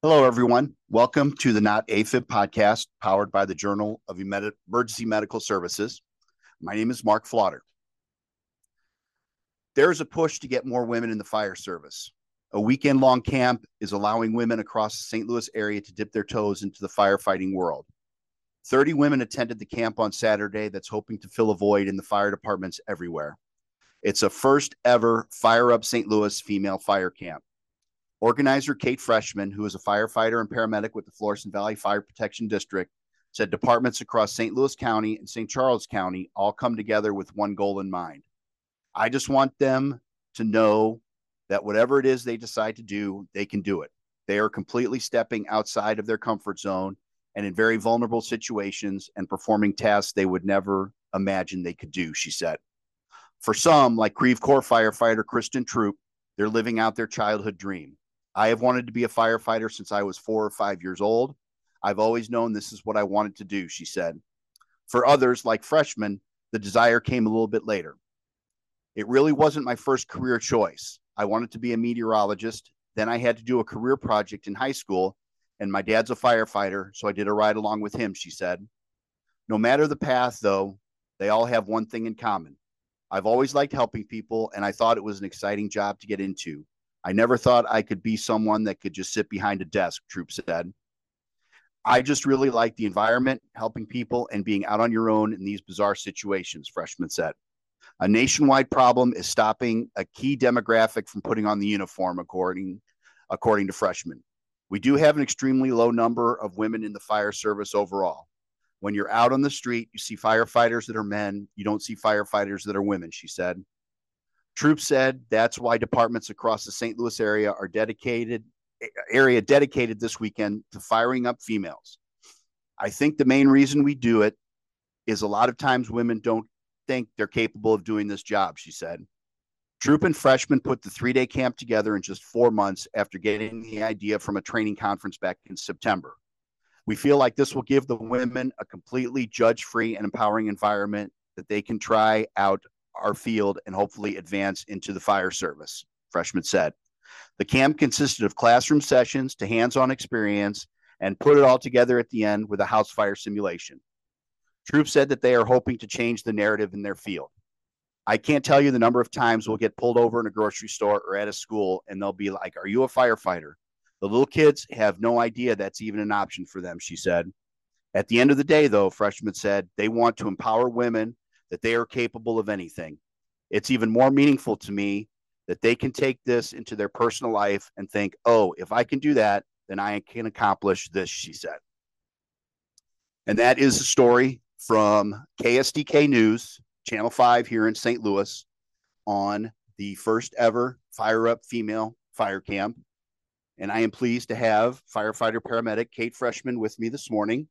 Hello, everyone. Welcome to the Not AFib podcast, powered by the Journal of Emergency Medical Services. My name is Mark Flaughter. There's a push to get more women in the fire service. A weekend long camp is allowing women across the St. Louis area to dip their toes into the firefighting world. 30 women attended the camp on Saturday that's hoping to fill a void in the fire departments everywhere. It's a first ever Fire Up St. Louis female fire camp. Organizer Kate Freshman, who is a firefighter and paramedic with the Florissant Valley Fire Protection District, said departments across St. Louis County and St. Charles County all come together with one goal in mind. I just want them to know that whatever it is they decide to do, they can do it. They are completely stepping outside of their comfort zone and in very vulnerable situations and performing tasks they would never imagine they could do, she said. For some, like Creve Coeur firefighter Kristen Troop, they're living out their childhood dream. I have wanted to be a firefighter since I was four or five years old. I've always known this is what I wanted to do, she said. For others, like Freshman, the desire came a little bit later. It really wasn't my first career choice. I wanted to be a meteorologist. Then I had to do a career project in high school, and my dad's a firefighter, so I did a ride along with him, she said. No matter the path, though, they all have one thing in common I've always liked helping people, and I thought it was an exciting job to get into. I never thought I could be someone that could just sit behind a desk, Troop said. I just really like the environment, helping people, and being out on your own in these bizarre situations, Freshman said. A nationwide problem is stopping a key demographic from putting on the uniform, according, according to Freshman. We do have an extremely low number of women in the fire service overall. When you're out on the street, you see firefighters that are men. You don't see firefighters that are women, she said. Troop said that's why departments across the St. Louis area are dedicated area dedicated this weekend to firing up females. I think the main reason we do it is a lot of times women don't think they're capable of doing this job, she said. Troop and Freshman put the three day camp together in just four months after getting the idea from a training conference back in September. We feel like this will give the women a completely judge free and empowering environment that they can try out our field and hopefully advance into the fire service, Freshman said. The camp consisted of classroom sessions to hands on experience and put it all together at the end with a house fire simulation. Troop said that they are hoping to change the narrative in their field. I can't tell you the number of times we'll get pulled over in a grocery store or at a school and they'll be like, Are you a firefighter? The little kids have no idea that's even an option for them, she said. At the end of the day, though, Freshman said they want to empower women that they are capable of anything. It's even more meaningful to me that they can take this into their personal life and think, oh, if I can do that, then I can accomplish this, she said. And that is the story from KSDK News, Channel 5 here in St. Louis on the first ever Fire Up Female Fire Camp and I am pleased to have firefighter paramedic Kate Freshman with me this morning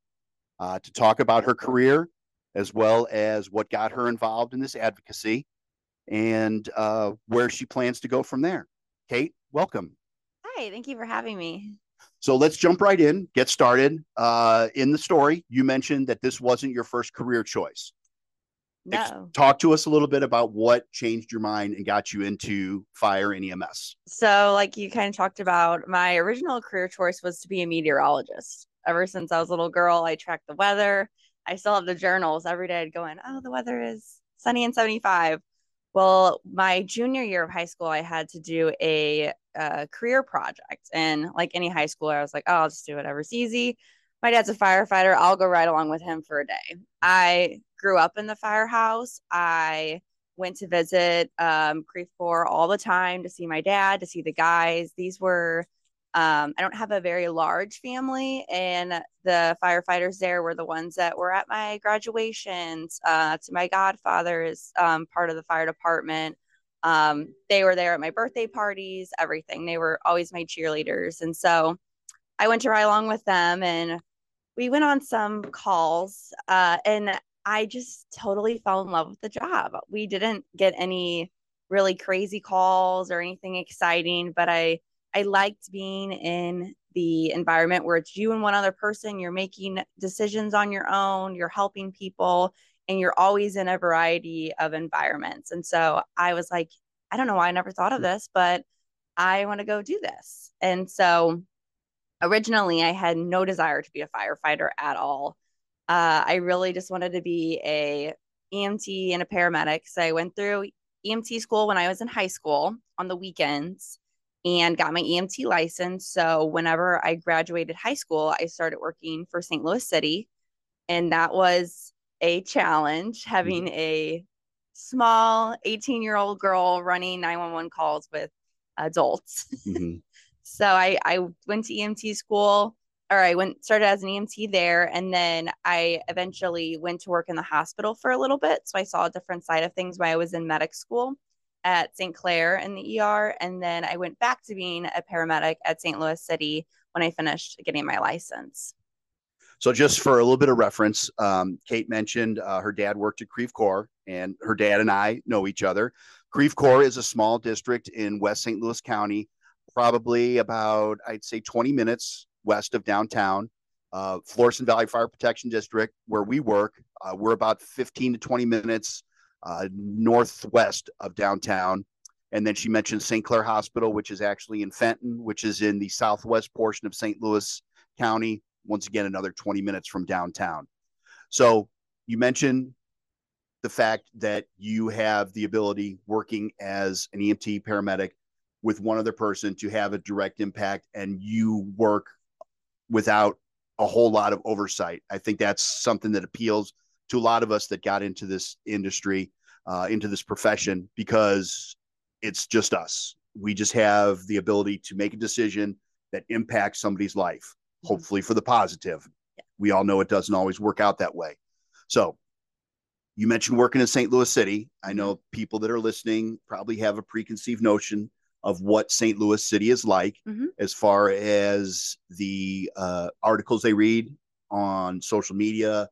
uh, to talk about her career as well as what got her involved in this advocacy and uh, where she plans to go from there. Kate, welcome. Hi, thank you for having me. So let's jump right in, get started. Uh, in the story, you mentioned that this wasn't your first career choice. No. Talk to us a little bit about what changed your mind and got you into fire and EMS. So, like you kind of talked about, my original career choice was to be a meteorologist. Ever since I was a little girl, I tracked the weather. I still have the journals every day. I'd go in, oh, the weather is sunny and 75. Well, my junior year of high school, I had to do a, a career project. And like any high schooler, I was like, oh, I'll just do whatever's easy my dad's a firefighter. I'll go right along with him for a day. I grew up in the firehouse. I went to visit um, Creve Coeur all the time to see my dad, to see the guys. These were, um, I don't have a very large family, and the firefighters there were the ones that were at my graduations. Uh, to my godfather is um, part of the fire department. Um, they were there at my birthday parties, everything. They were always my cheerleaders. And so I went to ride along with them and we went on some calls uh, and I just totally fell in love with the job. We didn't get any really crazy calls or anything exciting, but I I liked being in the environment where it's you and one other person, you're making decisions on your own, you're helping people, and you're always in a variety of environments. And so I was like, I don't know why I never thought of this, but I want to go do this. And so originally I had no desire to be a firefighter at all. Uh, I really just wanted to be a EMT and a paramedic. So I went through EMT school when I was in high school on the weekends and got my EMT license. So whenever I graduated high school, I started working for St. Louis City. And that was a challenge having mm-hmm. a small 18 year old girl running 911 calls with adults. Mm-hmm. so I, I went to EMT school or I went started as an EMT there and then I eventually went to work in the hospital for a little bit so I saw a different side of things while I was in medic school at St. Clare in the ER and then I went back to being a paramedic at St. Louis City when I finished getting my license. So just for a little bit of reference, um, Kate mentioned uh, her dad worked at Creve Coeur and her dad and I know each other. Creve Coeur is a small district in West St. Louis County, probably about, I'd say 20 minutes west of downtown. Uh, Florissant Valley Fire Protection District, where we work, uh, we're about 15 to 20 minutes uh, northwest of downtown. And then she mentioned St. Clare Hospital, which is actually in Fenton, which is in the southwest portion of St. Louis County. Once again, another 20 minutes from downtown. So you mentioned the fact that you have the ability working as an EMT paramedic with one other person to have a direct impact and you work without a whole lot of oversight. I think that's something that appeals to a lot of us that got into this industry, uh, into this profession, because it's just us. We just have the ability to make a decision that impacts somebody's life, mm-hmm. hopefully for the positive. We all know it doesn't always work out that way. So, you mentioned working in St. Louis City. I know mm-hmm. people that are listening probably have a preconceived notion of what St. Louis City is like mm-hmm. as far as the uh, articles they read on social media,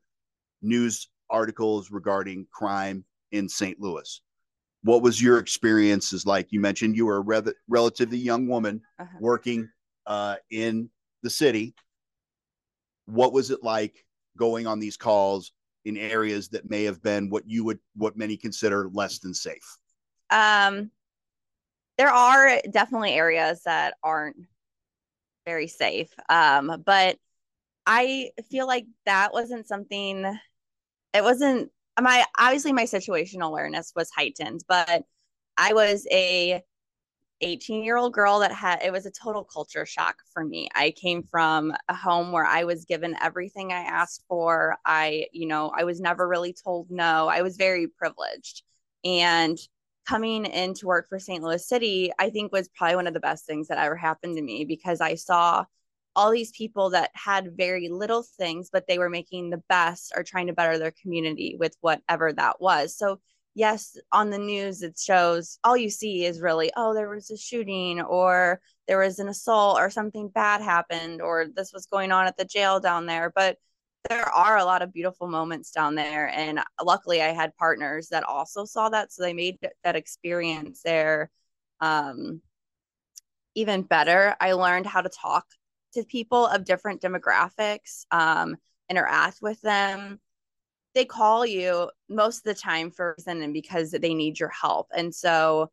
news articles regarding crime in St. Louis. What was your experiences like? You mentioned you were a re- relatively young woman uh-huh. working uh, in the city. What was it like going on these calls in areas that may have been what you would what many consider less than safe? Um, there are definitely areas that aren't very safe. Um, but I feel like that wasn't something it wasn't my obviously my situational awareness was heightened, but I was a 18 year old girl that had it was a total culture shock for me. I came from a home where I was given everything I asked for. I, you know, I was never really told no. I was very privileged. And coming into work for St. Louis City, I think was probably one of the best things that ever happened to me because I saw all these people that had very little things, but they were making the best or trying to better their community with whatever that was. So, yes, on the news, it shows all you see is really, oh, there was a shooting or there was an assault or something bad happened or this was going on at the jail down there. But there are a lot of beautiful moments down there and luckily i had partners that also saw that so they made that experience there um, even better i learned how to talk to people of different demographics um, interact with them. They call you most of the time for a reason and because they need your help. And so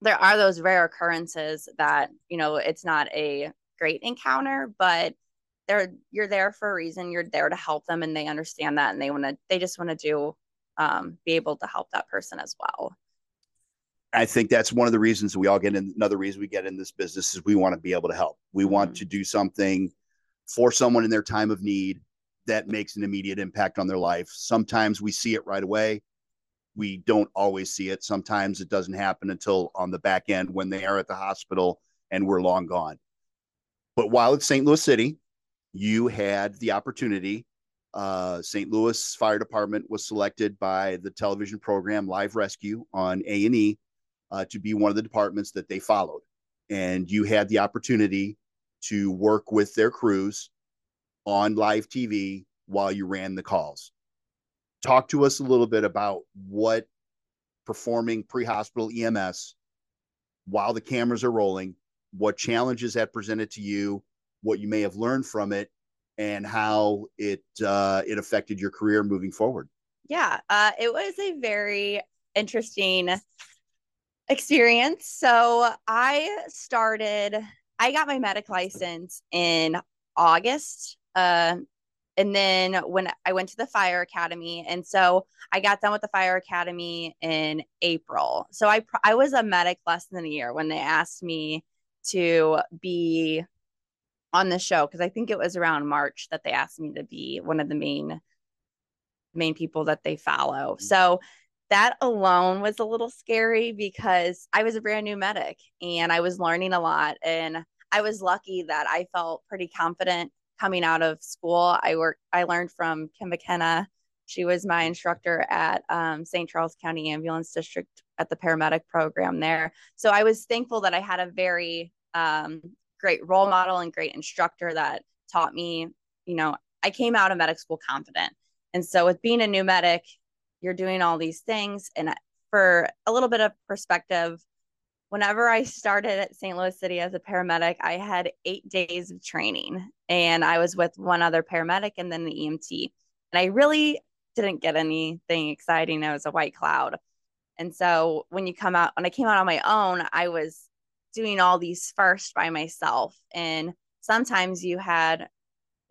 there are those rare occurrences that you know it's not a great encounter but they're you're there for a reason. You're there to help them and they understand that and they want to they just want to do um, be able to help that person as well i think that's one of the reasons we all get in another reason we get in this business is we want to be able to help we mm-hmm. want to do something for someone in their time of need that makes an immediate impact on their life sometimes we see it right away we don't always see it sometimes it doesn't happen until on the back end when they are at the hospital and we're long gone but while it's st louis city you had the opportunity. Uh, St. Louis Fire Department was selected by the television program Live Rescue on A and E uh, to be one of the departments that they followed, and you had the opportunity to work with their crews on live TV while you ran the calls. Talk to us a little bit about what performing pre-hospital EMS while the cameras are rolling, what challenges that presented to you, what you may have learned from it, and how it uh, it affected your career moving forward. Yeah, uh, it was a very interesting experience. So I started I got my medic license in August. Uh, and then when I went to the fire academy, and so I got done with the fire academy in April. So I I was a medic less than a year when they asked me to be on the show because I think it was around March that they asked me to be one of the main main people that they follow. Mm-hmm. So that alone was a little scary because I was a brand new medic and I was learning a lot and I was lucky that I felt pretty confident coming out of school. I worked I learned from Kim McKenna. She was my instructor at um, St. Charles County Ambulance District at the paramedic program there. So I was thankful that I had a very um, great role model and great instructor that taught me, you know, I came out of medic school confident. And so with being a new medic, you're doing all these things. And for a little bit of perspective, whenever I started at St. Louis City as a paramedic, I had eight days of training and I was with one other paramedic and then the EMT. And I really didn't get anything exciting. I was a white cloud. And so when you come out, when I came out on my own, I was doing all these first by myself. And sometimes you had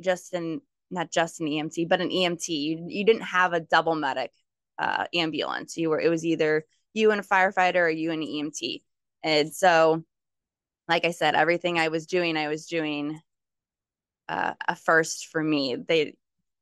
just an not just an EMT, but an EMT. You you didn't have a double medic uh, ambulance. You were it was either you and a firefighter or you and an EMT. And so, like I said, everything I was doing, I was doing uh, a first for me. They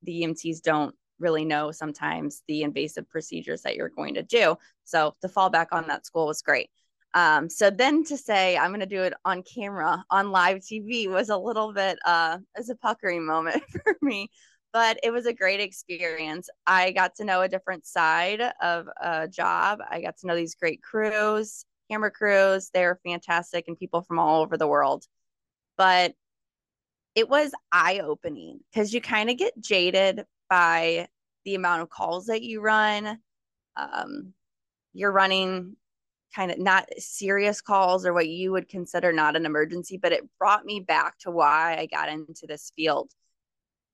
the EMTs don't really know sometimes the invasive procedures that you're going to do. So the fallback on that school was great. Um, so then to say I'm going to do it on camera on live TV was a little bit uh, as a puckering moment for me, but it was a great experience. I got to know a different side of a job. I got to know these great crews, camera crews. They're fantastic and people from all over the world. But it was eye opening because you kind of get jaded by the amount of calls that you run. Um, you're running kind of not serious calls or what you would consider not an emergency, but it brought me back to why I got into this field.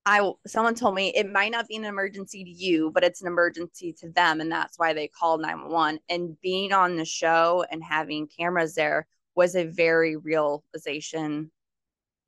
I someone told me it might not be an emergency to you, but it's an emergency to them, and that's why they called 911. And being on the show and having cameras there was a very realization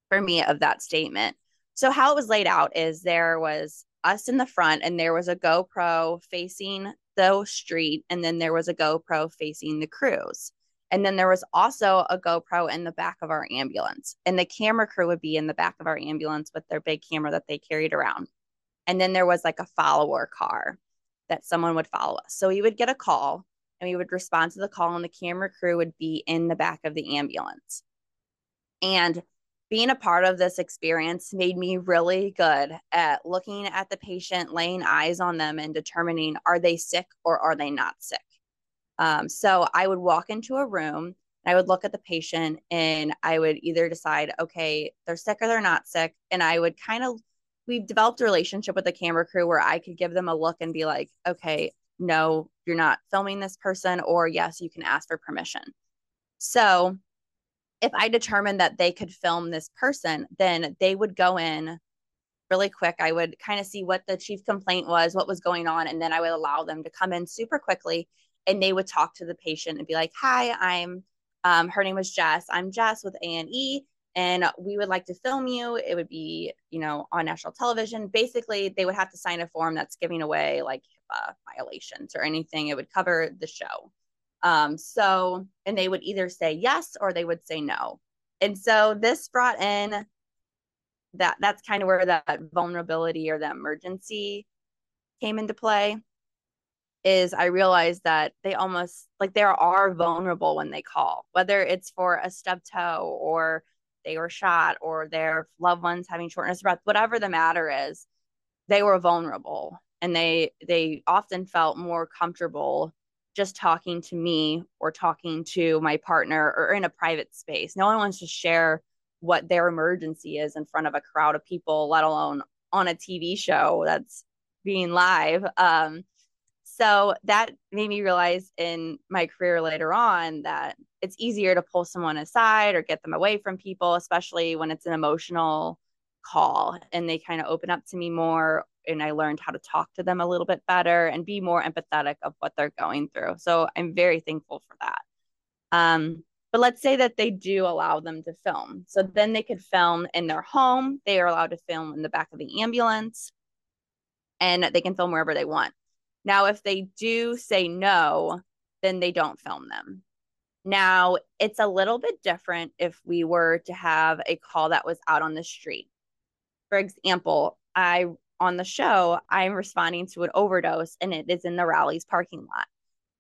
for me of that statement. So how it was laid out is there was us in the front, and there was a GoPro facing the street, and then there was a GoPro facing the crews. And then there was also a GoPro in the back of our ambulance. And the camera crew would be in the back of our ambulance with their big camera that they carried around. And then there was like a follower car that someone would follow us. So we would get a call and we would respond to the call, and the camera crew would be in the back of the ambulance. And being a part of this experience made me really good at looking at the patient, laying eyes on them, and determining are they sick or are they not sick. Um, so I would walk into a room and I would look at the patient and I would either decide, okay, they're sick or they're not sick. And I would kind of, we've developed a relationship with the camera crew where I could give them a look and be like, okay, no, you're not filming this person, or yes, you can ask for permission. So if I determined that they could film this person, then they would go in really quick. I would kind of see what the chief complaint was, what was going on, and then I would allow them to come in super quickly and they would talk to the patient and be like, "Hi, I'm um, her name was Jess. I'm Jess with A&E and we would like to film you. It would be, you know, on national television. Basically, they would have to sign a form that's giving away like HIPAA violations or anything. It would cover the show. Um, so, and they would either say yes or they would say no. And so this brought in that that's kind of where that vulnerability or that emergency came into play is I realized that they almost like they are vulnerable when they call, whether it's for a stub toe or they were shot or their loved ones having shortness of breath, whatever the matter is, they were vulnerable and they they often felt more comfortable just talking to me or talking to my partner or in a private space. No one wants to share what their emergency is in front of a crowd of people, let alone on a TV show that's being live. Um, so that made me realize in my career later on that it's easier to pull someone aside or get them away from people, especially when it's an emotional call and they kind of open up to me more and I learned how to talk to them a little bit better and be more empathetic of what they're going through. So I'm very thankful for that. Um, But let's say that they do allow them to film. So then they could film in their home. They are allowed to film in the back of the ambulance and they can film wherever they want. Now, if they do say no, then they don't film them. Now, it's a little bit different if we were to have a call that was out on the street. For example, I on the show, I'm responding to an overdose and it is in the Rally's parking lot.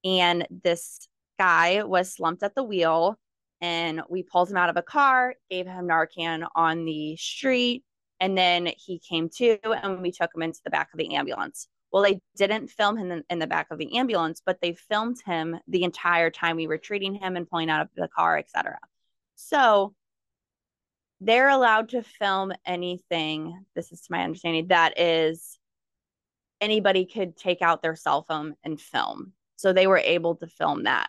And this guy was slumped at the wheel and we pulled him out of a car, gave him Narcan on the street, and then he came to and we took him into the back of the ambulance. Well, they didn't film him in, in the back of the ambulance, but they filmed him the entire time we were treating him and pulling out of the car, etc. So they're allowed to film anything. This is to my understanding that is anybody could take out their cell phone and film. So they were able to film that.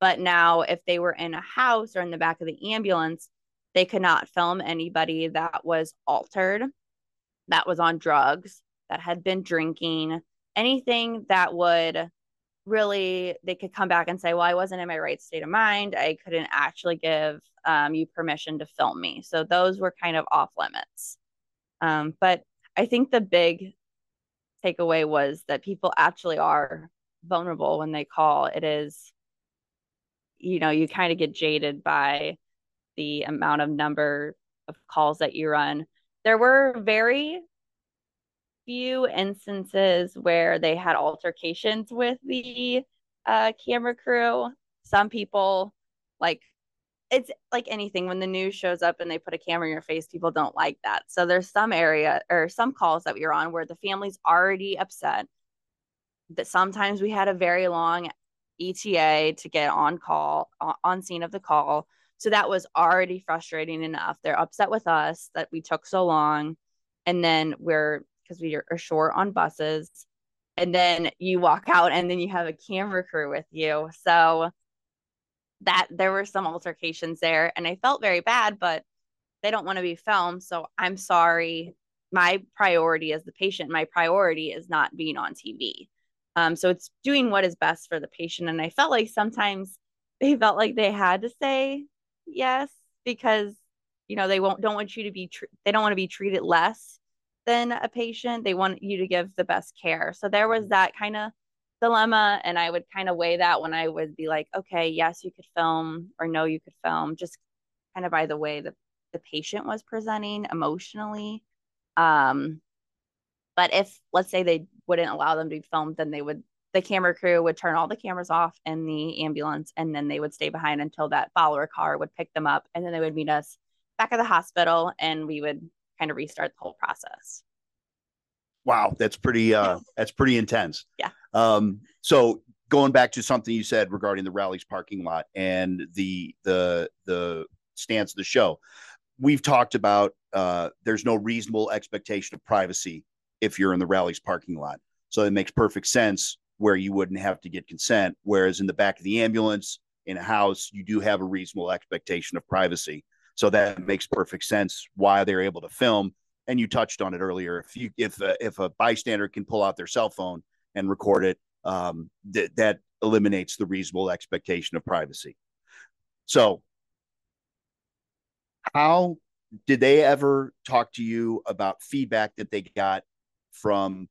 But now, if they were in a house or in the back of the ambulance, they could not film anybody that was altered, that was on drugs, that had been drinking, anything that would really, they could come back and say, Well, I wasn't in my right state of mind. I couldn't actually give um, you permission to film me. So those were kind of off limits. Um, but I think the big takeaway was that people actually are vulnerable when they call. It is you know, you kind of get jaded by the amount of number of calls that you run. There were very few instances where they had altercations with the uh, camera crew. Some people, like, it's like anything when the news shows up and they put a camera in your face, people don't like that. So there's some area or some calls that we were on where the family's already upset. That sometimes we had a very long ETA to get on call, on scene of the call. So that was already frustrating enough. They're upset with us that we took so long. And then we're, because we are short on buses. And then you walk out and then you have a camera crew with you. So that there were some altercations there. And I felt very bad, but they don't want to be filmed. So I'm sorry. My priority as the patient, my priority is not being on TV. Um, so it's doing what is best for the patient. And I felt like sometimes they felt like they had to say yes because you know they won't don't want you to be tr- they don't want to be treated less than a patient. They want you to give the best care. So there was that kind of dilemma and I would kind of weigh that when I would be like, okay, yes, you could film or no, you could film, just kind of by the way the the patient was presenting emotionally. Um, but if let's say they wouldn't allow them to be filmed, then they would the camera crew would turn all the cameras off in the ambulance and then they would stay behind until that follower car would pick them up and then they would meet us back at the hospital and we would kind of restart the whole process. Wow, that's pretty uh that's pretty intense. Yeah. Um so going back to something you said regarding the Rally's parking lot and the the the stance of the show. We've talked about uh there's no reasonable expectation of privacy if you're in the Rally's parking lot. So it makes perfect sense where you wouldn't have to get consent. Whereas in the back of the ambulance, in a house, you do have a reasonable expectation of privacy. So that makes perfect sense why they're able to film. And you touched on it earlier. If you if a, if a bystander can pull out their cell phone and record it, um, th- that eliminates the reasonable expectation of privacy. So, how did they ever talk to you about feedback that they got from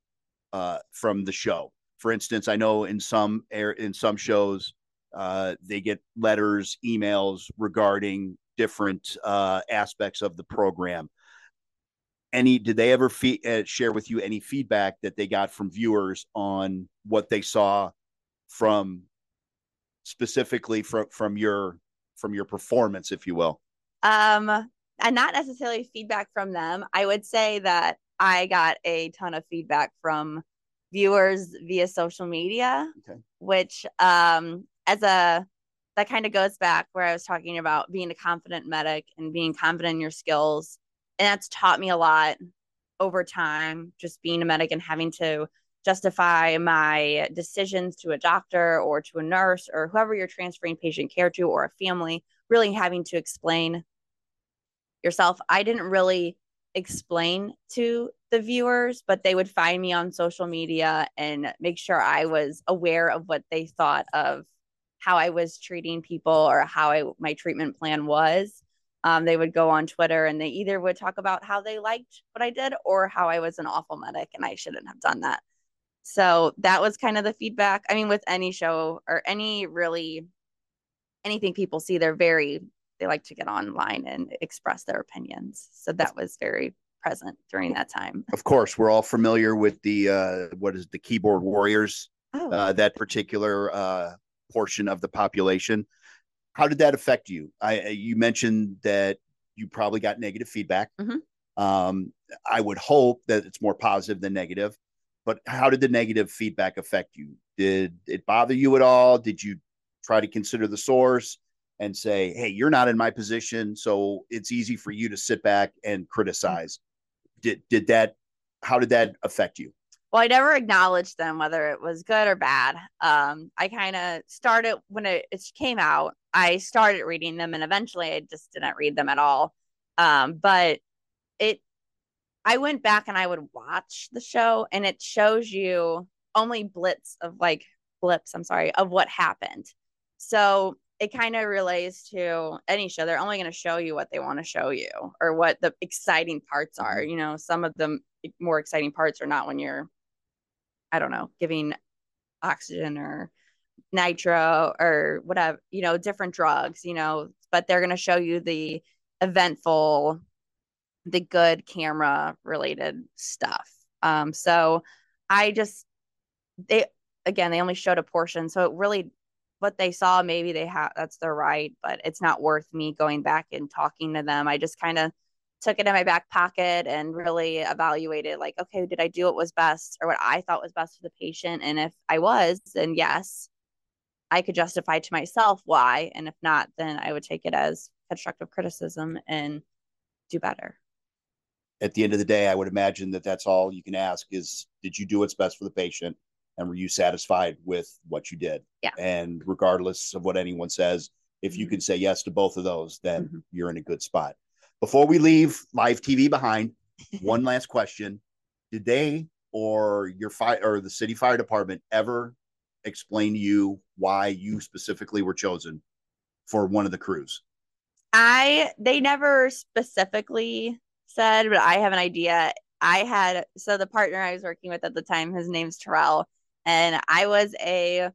uh, from the show. For instance, I know in some air in some shows uh, they get letters, emails regarding different uh, aspects of the program. Any did they ever fe- uh, share with you any feedback that they got from viewers on what they saw from specifically from from your from your performance, if you will? Um, and not necessarily feedback from them. I would say that I got a ton of feedback from viewers via social media, okay. which um as a that kind of goes back where I was talking about being a confident medic and being confident in your skills. And that's taught me a lot over time, just being a medic and having to justify my decisions to a doctor or to a nurse or whoever you're transferring patient care to or a family, really having to explain yourself. I didn't really explain to the viewers, but they would find me on social media and make sure I was aware of what they thought of how I was treating people or how I my treatment plan was. Um, they would go on Twitter and they either would talk about how they liked what I did or how I was an awful medic and I shouldn't have done that. So that was kind of the feedback. I mean, with any show or any really anything people see, they're very they like to get online and express their opinions. So that was very present during that time. Of course, we're all familiar with the uh, what is the keyboard warriors, Oh, uh, that particular uh, portion of the population. How did that affect you? I you mentioned that you probably got negative feedback. Mhm. Um, I would hope that it's more positive than negative. But how did the negative feedback affect you? Did it bother you at all? Did you try to consider the source and say, "Hey, you're not in my position, so it's easy for you to sit back and criticize"? Did did that? How did that affect you? Well, I never acknowledged them whether it was good or bad. Um, I kind of started when it, it came out. I started reading them, and eventually, I just didn't read them at all. Um, but it, I went back and I would watch the show, and it shows you only blitz of like blips. I'm sorry of what happened. So it kind of relates to any show. They're only going to show you what they want to show you or what the exciting parts are. You know, some of the more exciting parts are not when you're I don't know, giving oxygen or nitro or whatever, you know, different drugs, you know, but they're going to show you the eventful, the good camera related stuff. Um, so I just, they, again, they only showed a portion. So it really, what they saw, maybe they have, that's their right, but it's not worth me going back and talking to them. I just kind of, took it in my back pocket and really evaluated like okay did i do what was best or what i thought was best for the patient and if i was then yes i could justify to myself why and if not then i would take it as constructive criticism and do better At the end of the day, I would imagine that that's all you can ask is, did you do what's best for the patient, and were you satisfied with what you did? Yeah. And regardless of what anyone says, if you Mhm. can say yes to both of those, then Mhm. you're in a good spot. Before we leave live TV behind, one last question: Did they or your fire or the city fire department ever explain to you why you specifically were chosen for one of the crews? I they never specifically said, but I have an idea. I had so the partner I was working with at the time, his name's Terrell, and I was a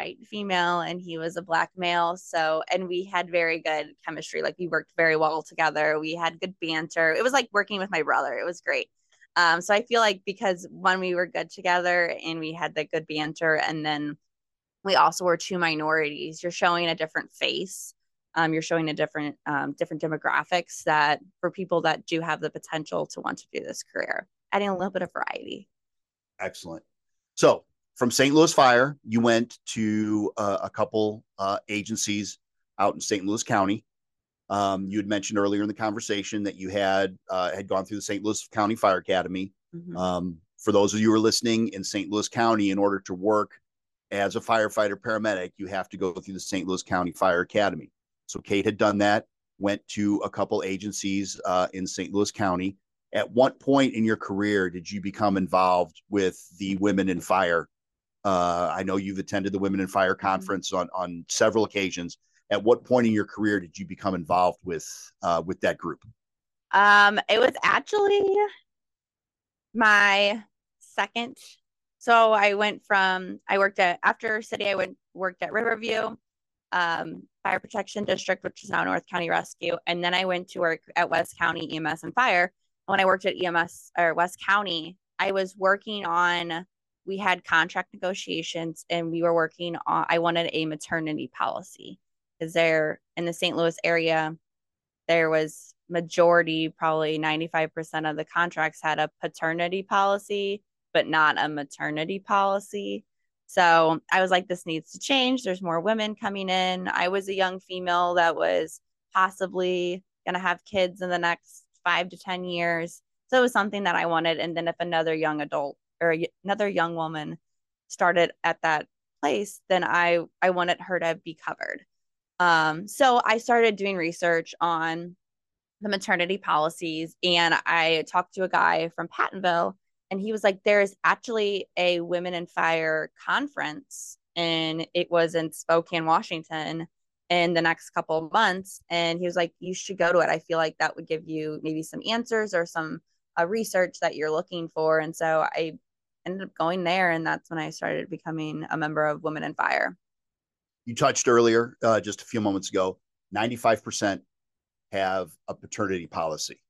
white female and he was a black male. So and we had very good chemistry. Like we worked very well together. We had good banter. It was like working with my brother. It was great. Um, so I feel like because when we were good together and we had the good banter, and then we also were two minorities, you're showing a different face um, you're showing a different um, different demographics that for people that do have the potential to want to do this career adding a little bit of variety Excellent. So from St. Louis Fire, you went to uh, a couple uh, agencies out in St. Louis County. Um, you had mentioned earlier in the conversation that you had uh, had gone through the St. Louis County Fire Academy. Mhm. Um, for those of you who are listening in St. Louis County, in order to work as a firefighter paramedic, you have to go through the St. Louis County Fire Academy. So Kate had done that, went to a couple agencies uh, in St. Louis County. At what point in your career did you become involved with the Women in Fire? Uh, I know you've attended the Women in Fire conference on on several occasions. At what point in your career did you become involved with uh, with that group? um it was actually my second so i went from i worked at after city i went worked at riverview um, fire protection district which is now north county rescue and then i went to work at west county ems and fire when i worked at ems or west county i was working on we had contract negotiations and we were working on i wanted a maternity policy. Because there in the st louis area there was majority probably 95% of the contracts had a paternity policy but not a maternity policy. So i was like this needs to change. There's more women coming in. I was a young female that was possibly going to have kids in the next five to ten years. So it was something that i wanted. And then if another young adult or another young woman started at that place then i i wanted her to be covered um, so I started doing research on the maternity policies and I talked to a guy from Pattonville and he was like, there's actually a Women in Fire conference and it was in Spokane, Washington in the next couple months. And he was like, You should go to it. I feel like that would give you maybe some answers or some uh, research that you're looking for. And so I ended up going there. And that's when I started becoming a member of Women in Fire. You touched earlier, uh, just a few moments ago, 95% have a paternity policy.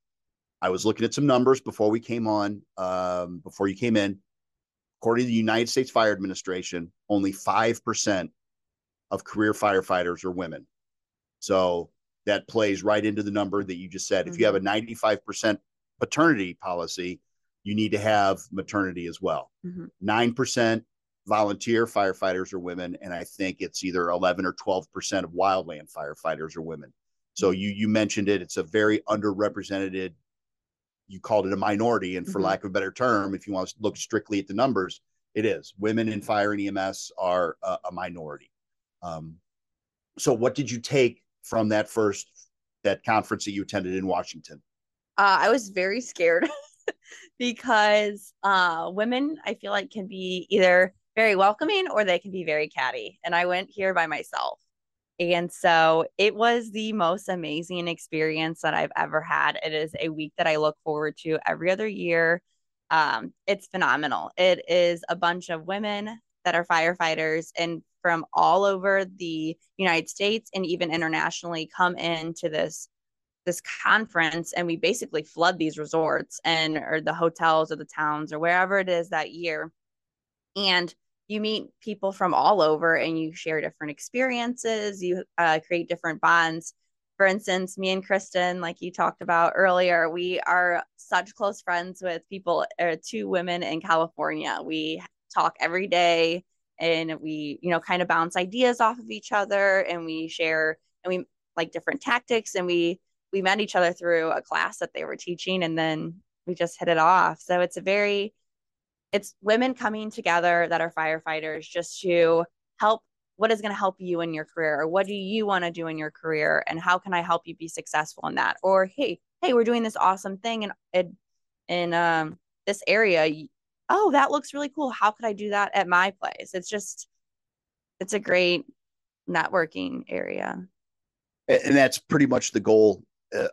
I was looking at some numbers before we came on, um, before you came in. According to the United States Fire Administration, only 5% of career firefighters are women. So that plays right into the number that you just said. Mm-hmm. If you have a 95% paternity policy, you need to have maternity as well. Mm-hmm. 9% volunteer firefighters are women. And I think it's either 11 or 12% of wildland firefighters are women. So mm-hmm. you, you mentioned it. It's a very underrepresented you called it a minority, and for mm-hmm. lack of a better term, if you want to look strictly at the numbers, it is. Women in fire and EMS are a, a minority. Um, so, what did you take from that first that conference that you attended in Washington? Uh, I was very scared because uh, women, I feel like, can be either very welcoming or they can be very catty. And I went here by myself. And so it was the most amazing experience that I've ever had. It is a week that I look forward to every other year. Um, it's phenomenal. It is a bunch of women that are firefighters and from all over the United States and even internationally come into this this conference and we basically flood these resorts and or the hotels or the towns or wherever it is that year. And you meet people from all over and you share different experiences you uh, create different bonds. For instance me and kristen like you talked about earlier we are such close friends with people uh, two women in california. We talk every day and we you know kind of bounce ideas off of each other and we share and we like different tactics and we we met each other through a class that they were teaching and then we just hit it off. So it's a very it's women coming together that are firefighters just to help what is going to help you in your career or what do you want to do in your career and how can i help you be successful in that? Or hey hey we're doing this awesome thing and in, in um, this area. Oh that looks really cool. How could i do that at my place? It's just it's a great networking area. And that's pretty much the goal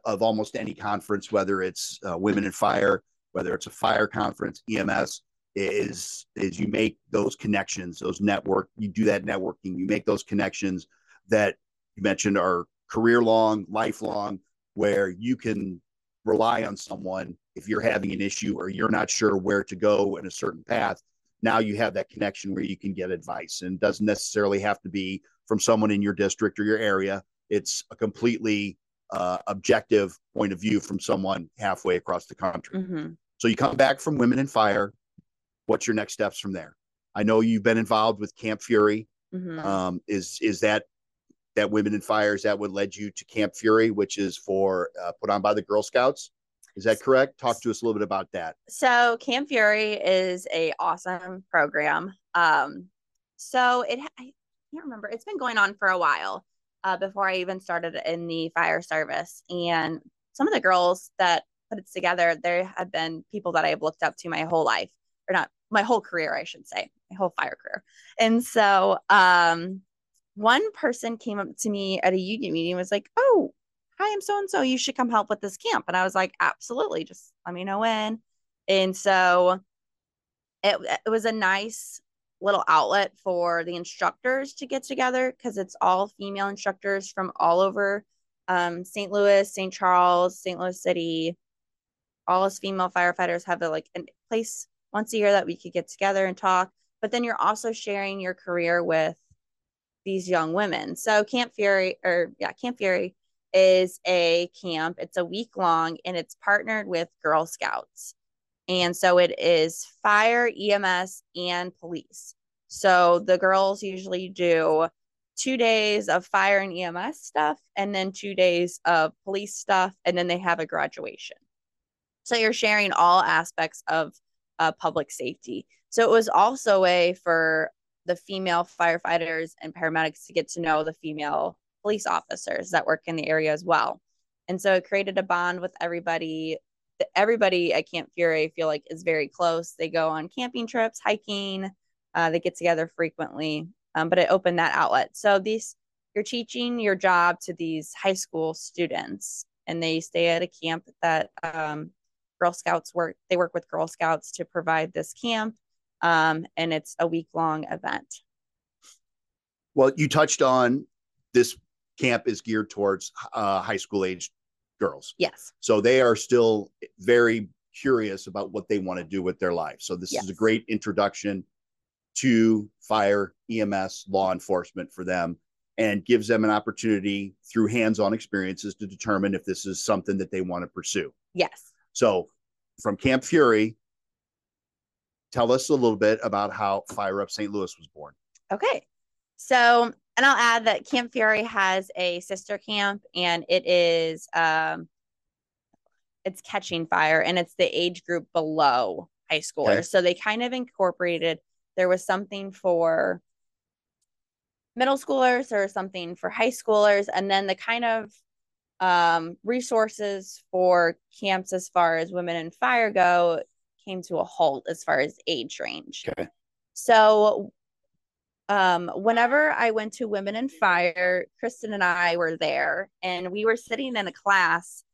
of almost any conference whether it's uh, women in fire whether it's a fire conference ems is is you make those connections, those network, you do that networking, you make those connections that you mentioned are career long, lifelong, where you can rely on someone if you're having an issue or you're not sure where to go in a certain path. Now you have that connection where you can get advice and doesn't necessarily have to be from someone in your district or your area. It's a completely uh, objective point of view from someone halfway across the country. Mm-hmm. So you come back from Women in Fire, what's your next steps from there? I know you've been involved with Camp Fury. Mm-hmm. Um, is is that that Women in Fire? Is that what led you to Camp Fury, which is for uh, put on by the Girl Scouts? Is that correct? Talk to us a little bit about that. So Camp Fury is a awesome program. Um, so it I can't remember. It's been going on for a while uh, before I even started in the fire service, and some of the girls that put it together, there have been people that I have looked up to my whole life, or not my whole career, I should say, my whole fire career. And so um, one person came up to me at a union meeting was like, Oh, hi, I'm so and so. You should come help with this camp. And I was like, Absolutely. Just let me know when. And so it, it was a nice little outlet for the instructors to get together because it's all female instructors from all over um, St. Louis, St. Charles, St. Louis City. All us female firefighters have a like a place once a year that we could get together and talk. But then you're also sharing your career with these young women. So Camp Fury, or yeah, Camp Fury is a camp. It's a week long and it's partnered with Girl Scouts. And so it is fire, EMS, and police. So the girls usually do two days of fire and EMS stuff and then two days of police stuff. And then they have a graduation. So you're sharing all aspects of uh, public safety. So it was also a way for the female firefighters and paramedics to get to know the female police officers that work in the area as well. And so it created a bond with everybody. Everybody at Camp Fury, I feel like, is very close. They go on camping trips, hiking, uh, they get together frequently. um, but it opened that outlet. So these you're teaching your job to these high school students, and they stay at a camp that um, Girl Scouts work. They work with Girl Scouts to provide this camp, um, and it's a week long event. Well, you touched on this camp is geared towards uh, high school age girls. Yes. So they are still very curious about what they want to do with their life. So this yes. is a great introduction to fire, EMS, law enforcement for them and gives them an opportunity through hands-on experiences to determine if this is something that they want to pursue. Yes. So from Camp Fury, tell us a little bit about how Fire Up St. Louis was born. Okay. So, and I'll add that Camp Fury has a sister camp and it is um it's catching fire and it's the age group below high schoolers. Okay. So they kind of incorporated there was something for middle schoolers or something for high schoolers and then the kind of um, resources for camps as far as women in fire go came to a halt as far as age range. Okay. So um, whenever I went to Women in Fire, Kristen and I were there and we were sitting in a class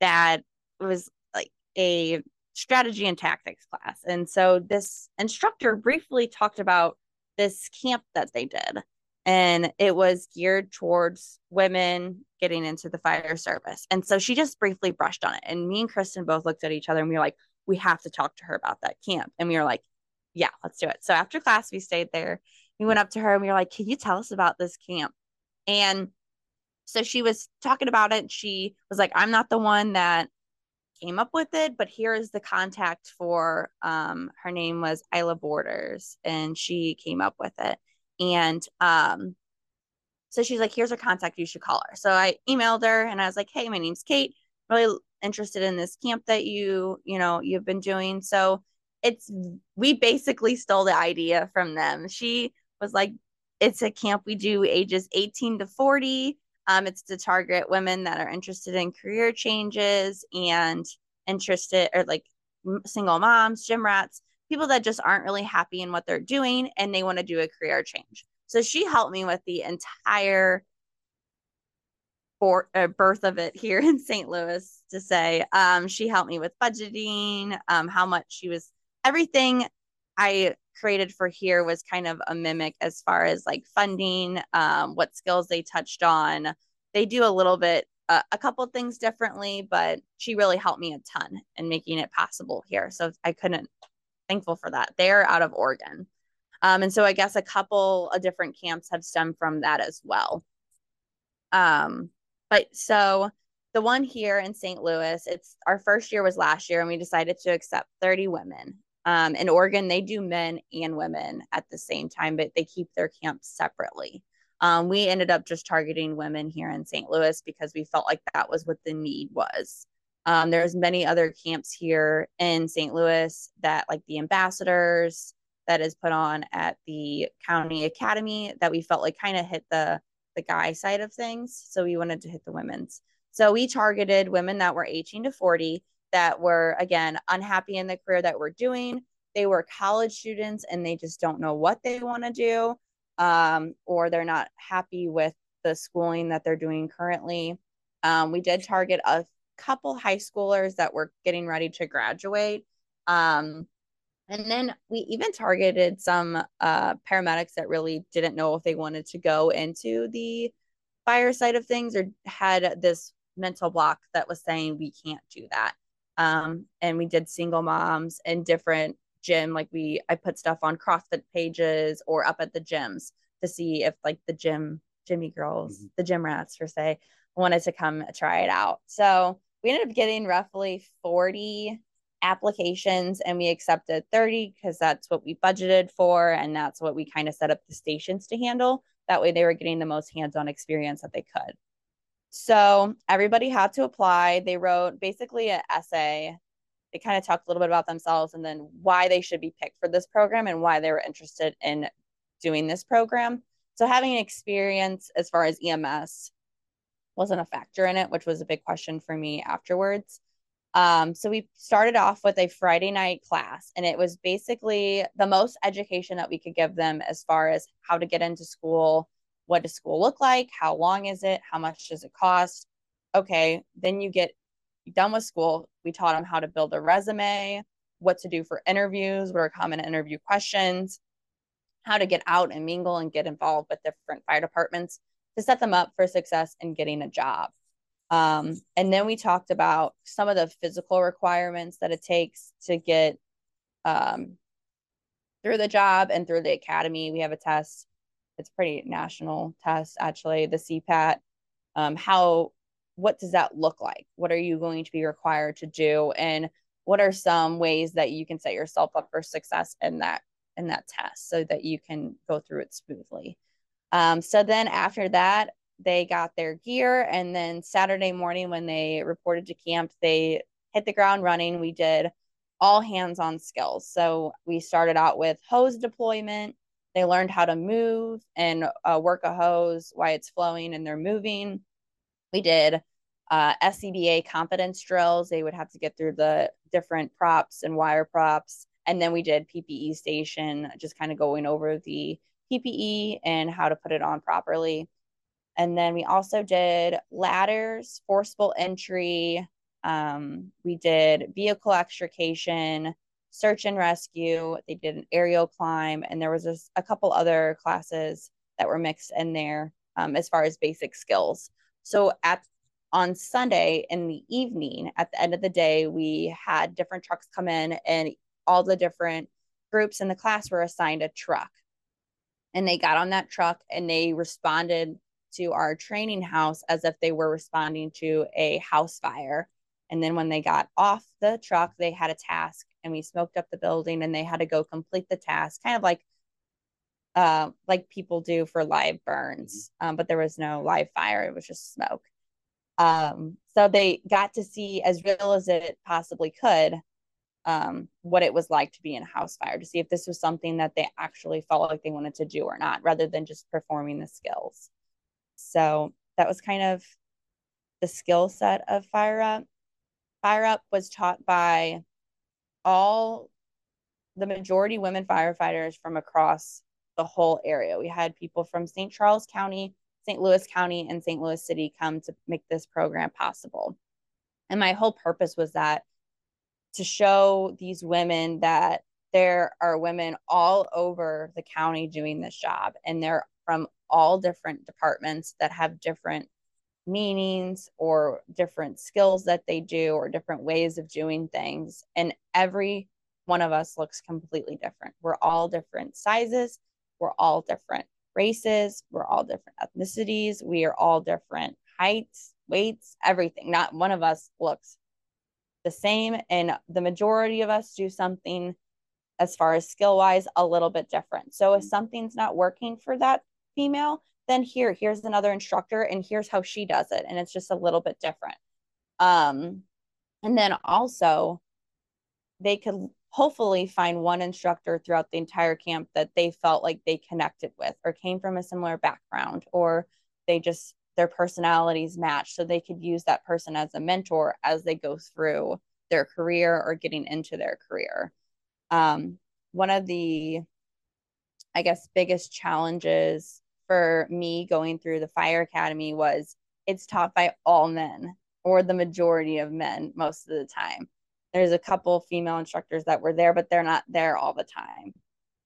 that was like a strategy and tactics class. And so this instructor briefly talked about this camp that they did. And it was geared towards women getting into the fire service. And so she just briefly brushed on it. And me and Kristen both looked at each other and we were like, we have to talk to her about that camp. And we were like, yeah, let's do it. So after class, we stayed there. We went up to her and we were like, can you tell us about this camp? And so she was talking about it. She was like, I'm not the one that came up with it, but here is the contact for um her name was Isla Borders and she came up with it. And um so she's like, here's her contact, you should call her. So I emailed her and I was like, hey, my name's Kate. Really interested in this camp that you, you know, you've been doing. So it's we basically stole the idea from them. She was like, it's a camp we do ages 18 to 40 um, it's to target women that are interested in career changes and interested or like single moms, gym rats, people that just aren't really happy in what they're doing and they want to do a career change. So she helped me with the entire for, uh, birth of it here in St. Louis to say. Um, she helped me with budgeting, um, how much she was, everything I created for here was kind of a mimic as far as like funding, um, what skills they touched on. They do a little bit, uh, a couple things differently, but she really helped me a ton in making it possible here. So I couldn't, thankful for that. They're out of Oregon. Um, and so I guess a couple of different camps have stemmed from that as well. Um, but so the one here in St. Louis, it's our first year was last year, and we decided to accept 30 women. Um, in Oregon, they do men and women at the same time, but they keep their camps separately. Um, we ended up just targeting women here in St. Louis because we felt like that was what the need was. Um, there's many other camps here in St. Louis that, like the ambassadors, that is put on at the county academy that we felt like kind of hit the the guy side of things. So we wanted to hit the women's. So we targeted women that were 18 to 40 that were again unhappy in the career that we're doing. They were college students and they just don't know what they want to do um, or they're not happy with the schooling that they're doing currently. Um, we did target a couple high schoolers that were getting ready to graduate um, and then we even targeted some uh, paramedics that really didn't know if they wanted to go into the fire side of things or had this mental block that was saying we can't do that um, and we did single moms and different gym like we i put stuff on crossfit pages or up at the gyms to see if like the gym jimmy girls mm-hmm. the gym rats per se wanted to come try it out. So we ended up getting roughly 40 applications and we accepted 30 because that's what we budgeted for and that's what we kind of set up the stations to handle. That way they were getting the most hands-on experience that they could so everybody had to apply. They wrote basically an essay. They kind of talked a little bit about themselves and then why they should be picked for this program and why they were interested in doing this program. So having an experience as far as EMS wasn't a factor in it, which was a big question for me afterwards. Um, so we started off with a Friday night class, and it was basically the most education that we could give them as far as how to get into school, what does school look like, how long is it, how much does it cost. Okay, then you get done with school. We taught them how to build a resume, what to do for interviews, what are common interview questions, how to get out and mingle and get involved with different fire departments to set them up for success in getting a job. Um, and then we talked about some of the physical requirements that it takes to get um, through the job and through the academy. We have a test. It's pretty national test, actually, the CPAT. Um, how, what does that look like? What are you going to be required to do? And what are some ways that you can set yourself up for success in that in that test so that you can go through it smoothly? Um, so then after that, they got their gear and then saturday morning when they reported to camp they hit the ground running we did all hands on skills so we started out with hose deployment they learned how to move and uh, work a hose why it's flowing and they're moving. We did uh, scba confidence drills. They would have to get through the different props and wire props. And then we did ppe station just kind of going over the ppe and how to put it on properly. And then we also did ladders, forcible entry. Um, we did vehicle extrication, search and rescue. They did an aerial climb, and there was a, a couple other classes that were mixed in there um, as far as basic skills. So at on Sunday in the evening, at the end of the day, we had different trucks come in, and all the different groups in the class were assigned a truck. And they got on that truck and they responded to our training house as if they were responding to a house fire. And then when they got off the truck, they had a task and we smoked up the building and they had to go complete the task, kind of like uh, like people do for live burns. Um, but there was no live fire, it was just smoke. Um, so they got to see as real as it possibly could um, what it was like to be in a house fire to see if this was something that they actually felt like they wanted to do or not, rather than just performing the skills. So that was kind of the skill set of Fire Up. Fire Up was taught by all the majority women firefighters from across the whole area. We had people from St. Charles County, St. Louis County, and St. Louis City come to make this program possible. And my whole purpose was that to show these women that there are women all over the county doing this job and they're from all different departments that have different meanings or different skills that they do or different ways of doing things. And every one of us looks completely different. We're all different sizes, we're all different races, we're all different ethnicities, we are all different heights, weights, everything. Not one of us looks the same. And the majority of us do something as far as skill wise a little bit different. So if mm-hmm. something's not working for that female, then here, here's another instructor and here's how she does it. And it's just a little bit different. Um, and then also they could hopefully find one instructor throughout the entire camp that they felt like they connected with or came from a similar background or they just their personalities match so they could use that person as a mentor as they go through their career or getting into their career um, one of the I guess, biggest challenges for me going through the fire academy was it's taught by all men or the majority of men most of the time. There's a couple female instructors that were there, but they're not there all the time.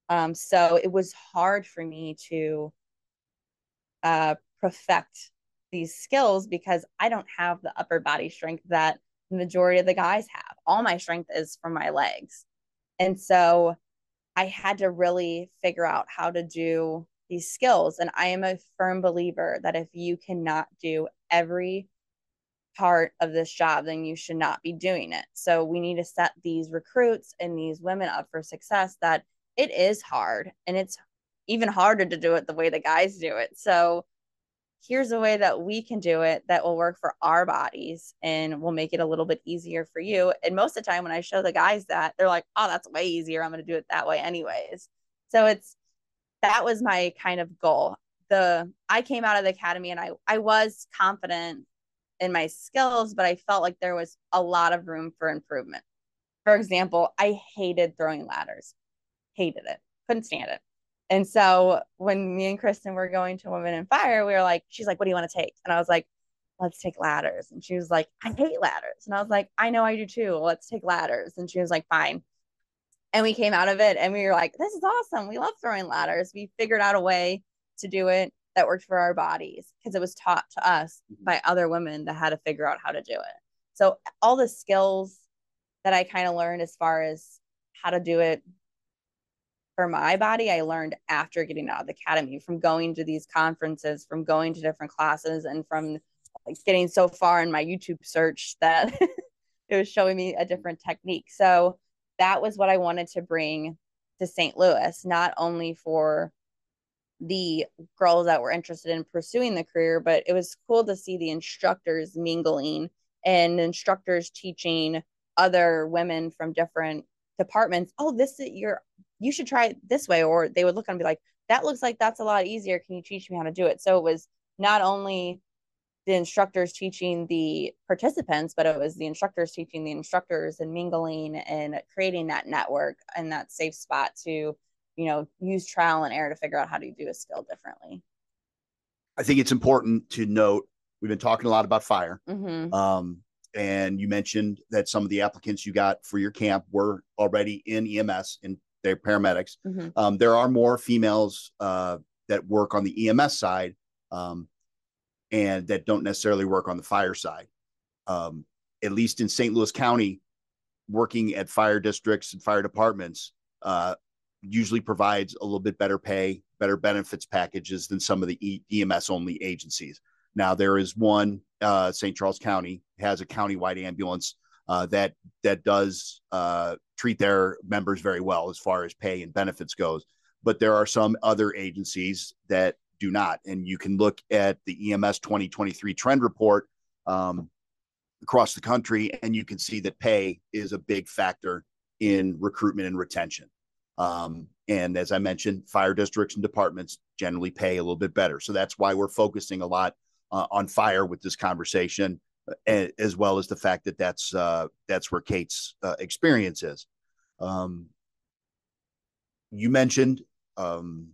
Um, so it was hard for me to uh, perfect these skills because I don't have the upper body strength that the majority of the guys have. All my strength is from my legs. And so I had to really figure out how to do these skills. And I am a firm believer that if you cannot do every part of this job, then you should not be doing it. So we need to set these recruits and these women up for success that it is hard and it's even harder to do it the way the guys do it. So here's a way that we can do it that will work for our bodies and will make it a little bit easier for you. And most of the time, when I show the guys that, they're like, oh, that's way easier. I'm going to do it that way, anyways. So it's that was my kind of goal. The I came out of the academy and I I was confident in my skills, but I felt like there was a lot of room for improvement. For example, I hated throwing ladders, hated it, couldn't stand it. And so when me and Kristen were going to Women in Fire, we were like, she's like, what do you want to take? And I was like, let's take ladders. And she was like, I hate ladders. And I was like, I know I do too. Let's take ladders. And she was like, fine. And we came out of it and we were like, this is awesome. We love throwing ladders. We figured out a way to do it that worked for our bodies because it was taught to us mm-hmm. by other women that had to figure out how to do it. So all the skills that I kind of learned as far as how to do it for my body, I learned after getting out of the academy from going to these conferences, from going to different classes, and from like getting so far in my YouTube search that it was showing me a different technique. So that was what I wanted to bring to St. Louis, not only for the girls that were interested in pursuing the career, but it was cool to see the instructors mingling and instructors teaching other women from different departments. Oh, this is your you should try it this way. Or they would look and be like, that looks like that's a lot easier. Can you teach me how to do it? So it was not only the instructors teaching the participants, but it was the instructors teaching the instructors and mingling and creating that network and that safe spot to you know use trial and error to figure out how to do a skill differently i think it's important to note we've been talking a lot about fire mm-hmm. um, and you mentioned that some of the applicants you got for your camp were already in ems and they're paramedics mm-hmm. um, there are more females uh, that work on the ems side um, and that don't necessarily work on the fire side um, at least in st louis county working at fire districts and fire departments uh, usually provides a little bit better pay, better benefits packages than some of the EMS only agencies. Now there is one, uh, St. Charles County has a countywide ambulance uh, that that does uh, treat their members very well as far as pay and benefits goes. But there are some other agencies that do not, and you can look at the EMS 2023 trend report um, across the country, and you can see that pay is a big factor in recruitment and retention. Um, and as I mentioned, fire districts and departments generally pay a little bit better. So that's why we're focusing a lot uh, on fire with this conversation, uh, as well as the fact that that's uh, that's where Kate's uh, experience is. Um, you mentioned um,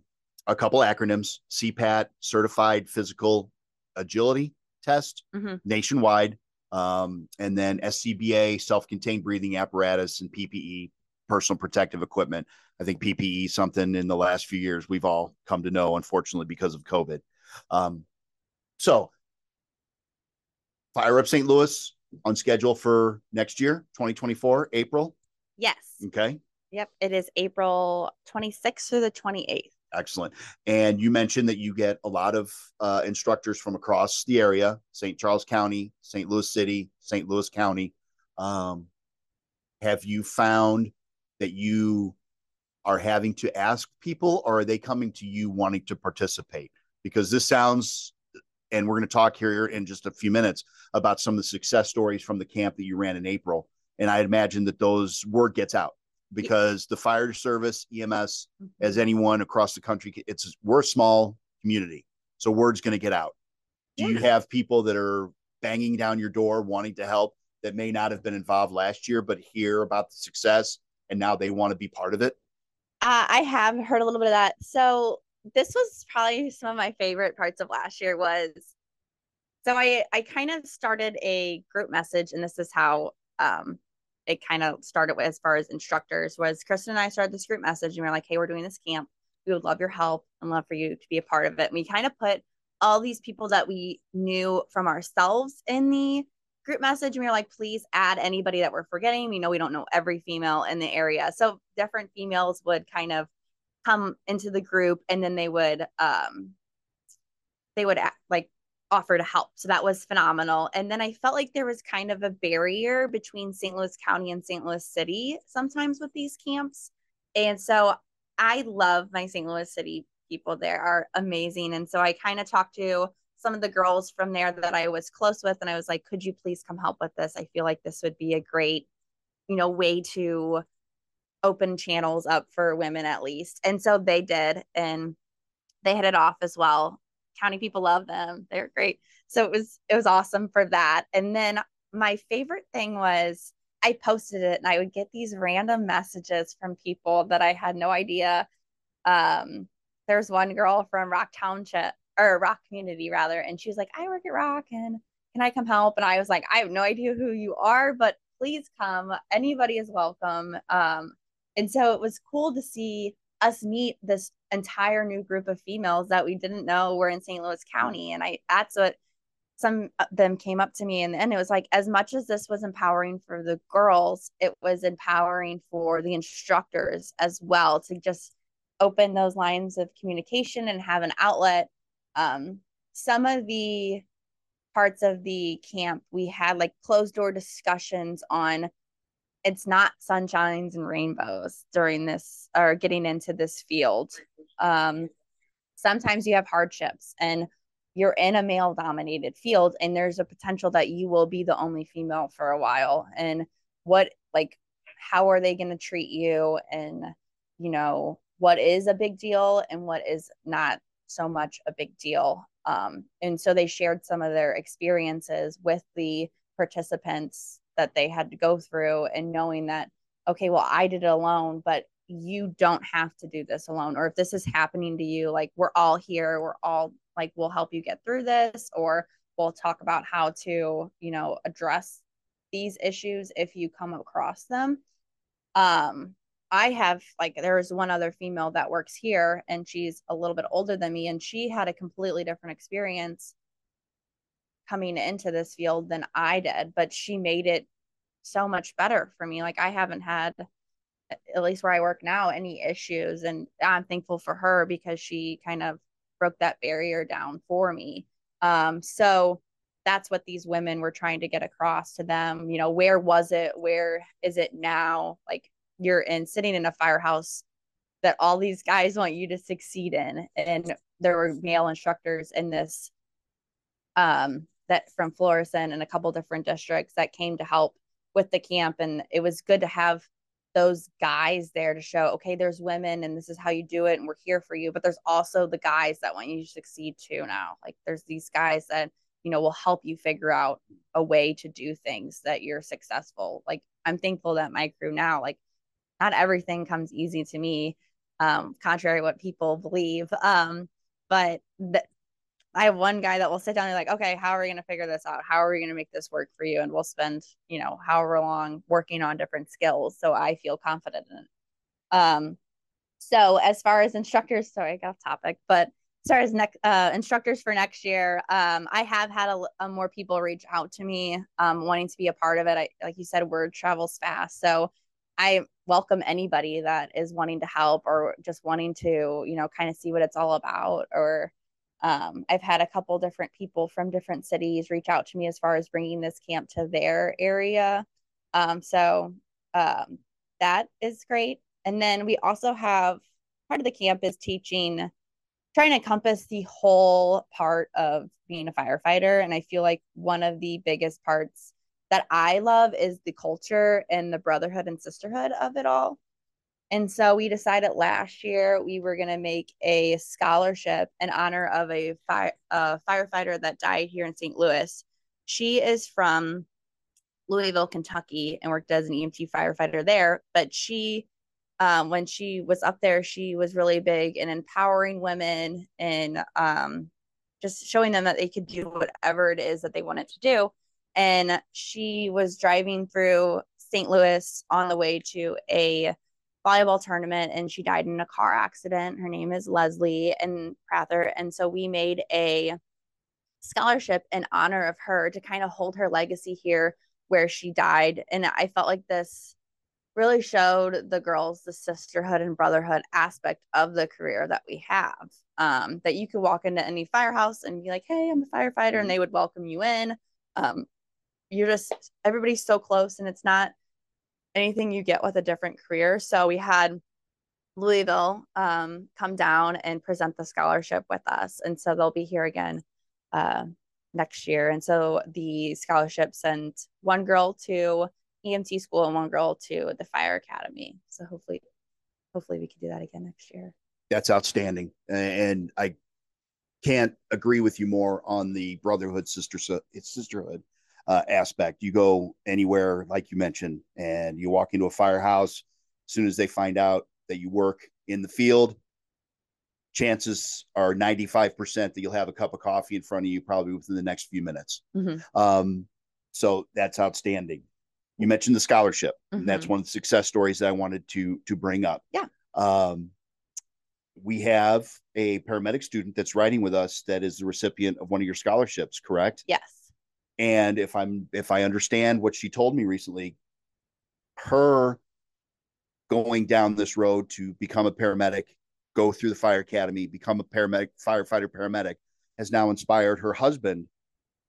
a couple acronyms: CPAT, Certified Physical Agility Test, mm-hmm. nationwide, um, and then SCBA, self-contained breathing apparatus, and PPE, personal protective equipment. I think PPE something in the last few years we've all come to know, unfortunately, because of COVID. Um, so, Fire Up St. Louis on schedule for next year, 2024, April. Yes. Okay. Yep. It is April 26th through the 28th. Excellent. And you mentioned that you get a lot of uh, instructors from across the area St. Charles County, St. Louis City, St. Louis County. Um, have you found that you are having to ask people or are they coming to you wanting to participate because this sounds and we're going to talk here in just a few minutes about some of the success stories from the camp that you ran in april and i imagine that those word gets out because the fire service ems mm-hmm. as anyone across the country it's we're a small community so word's going to get out do you have people that are banging down your door wanting to help that may not have been involved last year but hear about the success and now they want to be part of it uh, I have heard a little bit of that. So this was probably some of my favorite parts of last year was so I I kind of started a group message and this is how um it kind of started with as far as instructors was Kristen and I started this group message and we are like, hey, we're doing this camp. We would love your help and love for you to be a part of it. And we kind of put all these people that we knew from ourselves in the group message and we were like, please add anybody that we're forgetting. We know we don't know every female in the area. So different females would kind of come into the group and then they would um they would like offer to help. So that was phenomenal. And then I felt like there was kind of a barrier between St. Louis County and St. Louis City sometimes with these camps. And so I love my St. Louis City people there are amazing. And so I kind of talked to some of the girls from there that I was close with and I was like, could you please come help with this? I feel like this would be a great, you know, way to open channels up for women at least. And so they did and they hit it off as well. County people love them. They're great. So it was it was awesome for that. And then my favorite thing was I posted it and I would get these random messages from people that I had no idea. Um, there's one girl from Rock Township or Rock Community rather, and she was like, I work at Rock and can I come help? And I was like, I have no idea who you are, but please come. Anybody is welcome. Um, and so it was cool to see us meet this entire new group of females that we didn't know were in St. Louis County. And I that's what some of them came up to me and, and it was like as much as this was empowering for the girls, it was empowering for the instructors as well to just open those lines of communication and have an outlet. Um, some of the parts of the camp we had like closed door discussions on it's not sunshines and rainbows during this or getting into this field. Um, sometimes you have hardships and you're in a male dominated field and there's a potential that you will be the only female for a while. And what like how are they going to treat you? And you know what is a big deal and what is not so much a big deal? Um, and so they shared some of their experiences with the participants that they had to go through and knowing that, okay, well, I did it alone, but you don't have to do this alone. Or if this is happening to you, like we're all here, we're all like, we'll help you get through this, or we'll talk about how to, you know, address these issues if you come across them. Um, I have like there is one other female that works here and she's a little bit older than me and she had a completely different experience coming into this field than I did, but she made it so much better for me. Like I haven't had at least where I work now any issues and I'm thankful for her because she kind of broke that barrier down for me. Um so that's what these women were trying to get across to them, you know, where was it? Where is it now? Like you're in sitting in a firehouse that all these guys want you to succeed in and there were male instructors in this um that from Florissant and a couple different districts that came to help with the camp. And it was good to have those guys there to show okay there's women and this is how you do it and we're here for you. But there's also the guys that want you to succeed too now. Like there's these guys that you know will help you figure out a way to do things that you're successful. Like i'm thankful that my crew now like not everything comes easy to me, um, contrary to what people believe. Um, but th- I have one guy that will sit down and like, okay, how are we going to figure this out? How are we going to make this work for you? And we'll spend, you know, however long working on different skills. So I feel confident in it. Um, so as far as instructors, sorry, I got off topic, but as far as next uh, instructors for next year, um, I have had a, a, more people reach out to me, um, wanting to be a part of it. I, like you said, word travels fast. So I welcome anybody that is wanting to help or just wanting to, you know, kind of see what it's all about. Or um, I've had a couple different people from different cities reach out to me as far as bringing this camp to their area. Um, so um, that is great. And then we also have part of the camp is teaching, trying to encompass the whole part of being a firefighter. And I feel like one of the biggest parts that I love is the culture and the brotherhood and sisterhood of it all. And so we decided last year we were going to make a scholarship in honor of a, fire, a firefighter that died here in St. Louis. She is from Louisville, Kentucky, and worked as an EMT firefighter there. But she, um, when she was up there, she was really big in empowering women and um, just showing them that they could do whatever it is that they wanted to do and she was driving through St. Louis on the way to a volleyball tournament and she died in a car accident. Her name is Leslie and Prather. And so we made a scholarship in honor of her to kind of hold her legacy here where she died. And I felt like this really showed the girls the sisterhood and brotherhood aspect of the career that we have. Um, that you could walk into any firehouse and be like, hey, I'm a firefighter, and they would welcome you in. Um, you're just everybody's so close and it's not anything you get with a different career. So we had Louisville um, come down and present the scholarship with us. And so they'll be here again uh, next year. And so the scholarship sent one girl to EMT school and one girl to the fire academy. So hopefully, hopefully we can do that again next year. That's outstanding. And I can't agree with you more on the brotherhood sister sisterhood uh, aspect. You go anywhere, like you mentioned, and you walk into a firehouse. As soon as they find out that you work in the field, chances are 95% that you'll have a cup of coffee in front of you probably within the next few minutes. Mm-hmm. Um, so that's outstanding. You mentioned the scholarship. Mm-hmm. that's one of the success stories that I wanted to to bring up. Yeah. Um, we have a paramedic student that's writing with us that is the recipient of one of your scholarships, correct? Yes. And if I'm if I understand what she told me recently, her going down this road to become a paramedic, go through the fire academy, become a paramedic, firefighter paramedic, has now inspired her husband,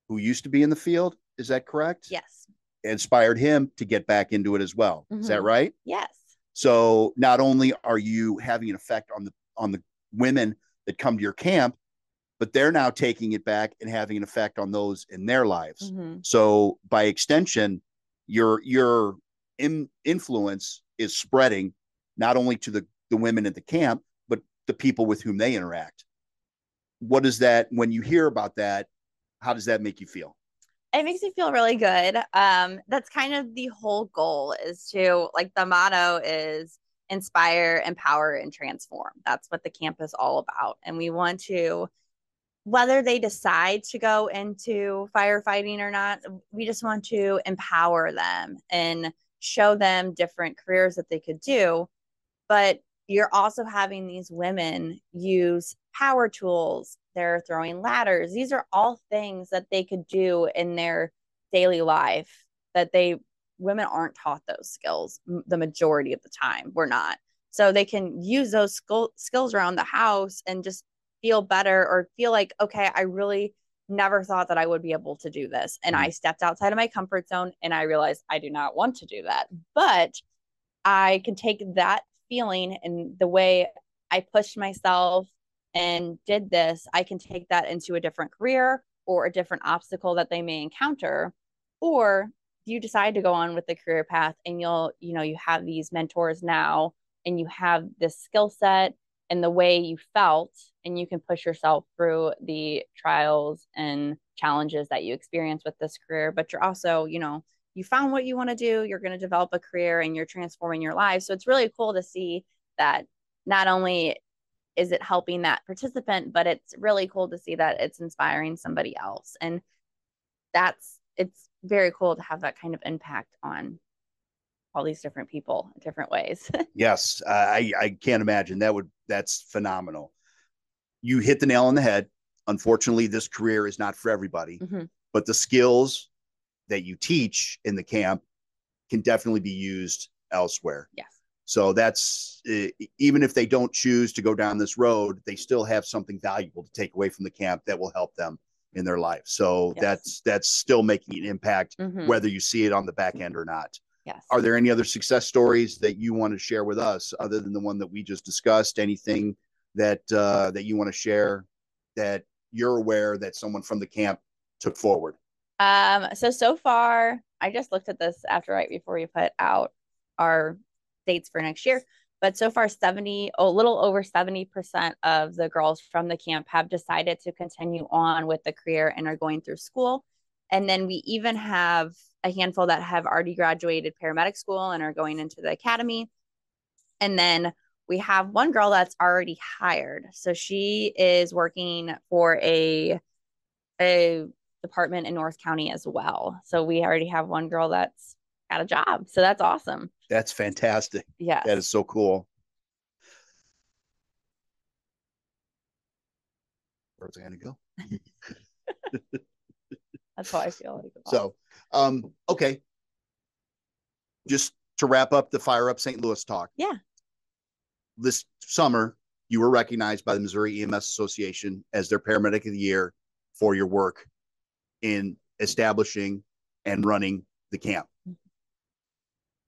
who used to be in the field. Is that correct? Yes. Inspired him to get back into it as well. Mm-hmm. Is that mm-hmm. right? Yes. So not only are you having an effect on the on the women that come to your camp, but they're now taking it back and having an effect on those in their lives. Mm-hmm. So by extension, your your in, influence is spreading not only to the the women at the camp, but the people with whom they interact. What is that when you hear about that? How does that make you feel? It makes me feel really good. Um, that's kind of the whole goal is to like the motto is inspire, empower, and transform. That's what the camp is all about. And we want to, whether they decide to go into firefighting or not, we just want to empower them and show them different careers that they could do. But you're also having these women use power tools, they're throwing ladders. These are all things that they could do in their daily life that they women aren't taught those skills the majority of the time we're not so they can use those skill- skills around the house and just feel better or feel like okay i really never thought that i would be able to do this. And i mm-hmm. stepped outside of my comfort zone and i realized i do not want to do that. But i can take that feeling and the way i pushed myself and did this i can take that into a different career or a different obstacle that they may encounter. Or you decide to go on with the career path and you'll you know you have these mentors now and you have this skill set and the way you felt and you can push yourself through the trials and challenges that you experience with this career. But you're also you know you found what you want to do you're going to develop a career and you're transforming your life. So it's really cool to see that not only is it helping that participant but it's really cool to see that it's inspiring somebody else. And that's it's very cool to have that kind of impact on all these different people in different ways. yes, I I can't imagine that would that's phenomenal. You hit the nail on the head. Unfortunately, this career is not for everybody, mm-hmm. but the skills that you teach in the camp can definitely be used elsewhere. Yes. So that's even if they don't choose to go down this road, they still have something valuable to take away from the camp that will help them in their life. So yes. that's that's still making an impact mm-hmm. whether you see it on the back end or not. Yes. Are there any other success stories that you want to share with us other than the one that we just discussed? Anything that uh, that you want to share that you're aware that someone from the camp took forward? Um, so so far, I just looked at this after right before we put out our dates for next year. But so far, 70, a little over 70% of the girls from the camp have decided to continue on with the career and are going through school. And then we even have a handful that have already graduated paramedic school and are going into the academy. And then we have one girl that's already hired. So she is working for a a department in North County as well. So we already have one girl that's got a job. So that's awesome. That's fantastic. Yeah. That is so cool. Where's I to go? That's how I feel like. So, um, okay. Just to wrap up the Fire Up St. Louis talk. Yeah. This summer, you were recognized by the Missouri EMS Association as their paramedic of the year for your work in establishing and running the camp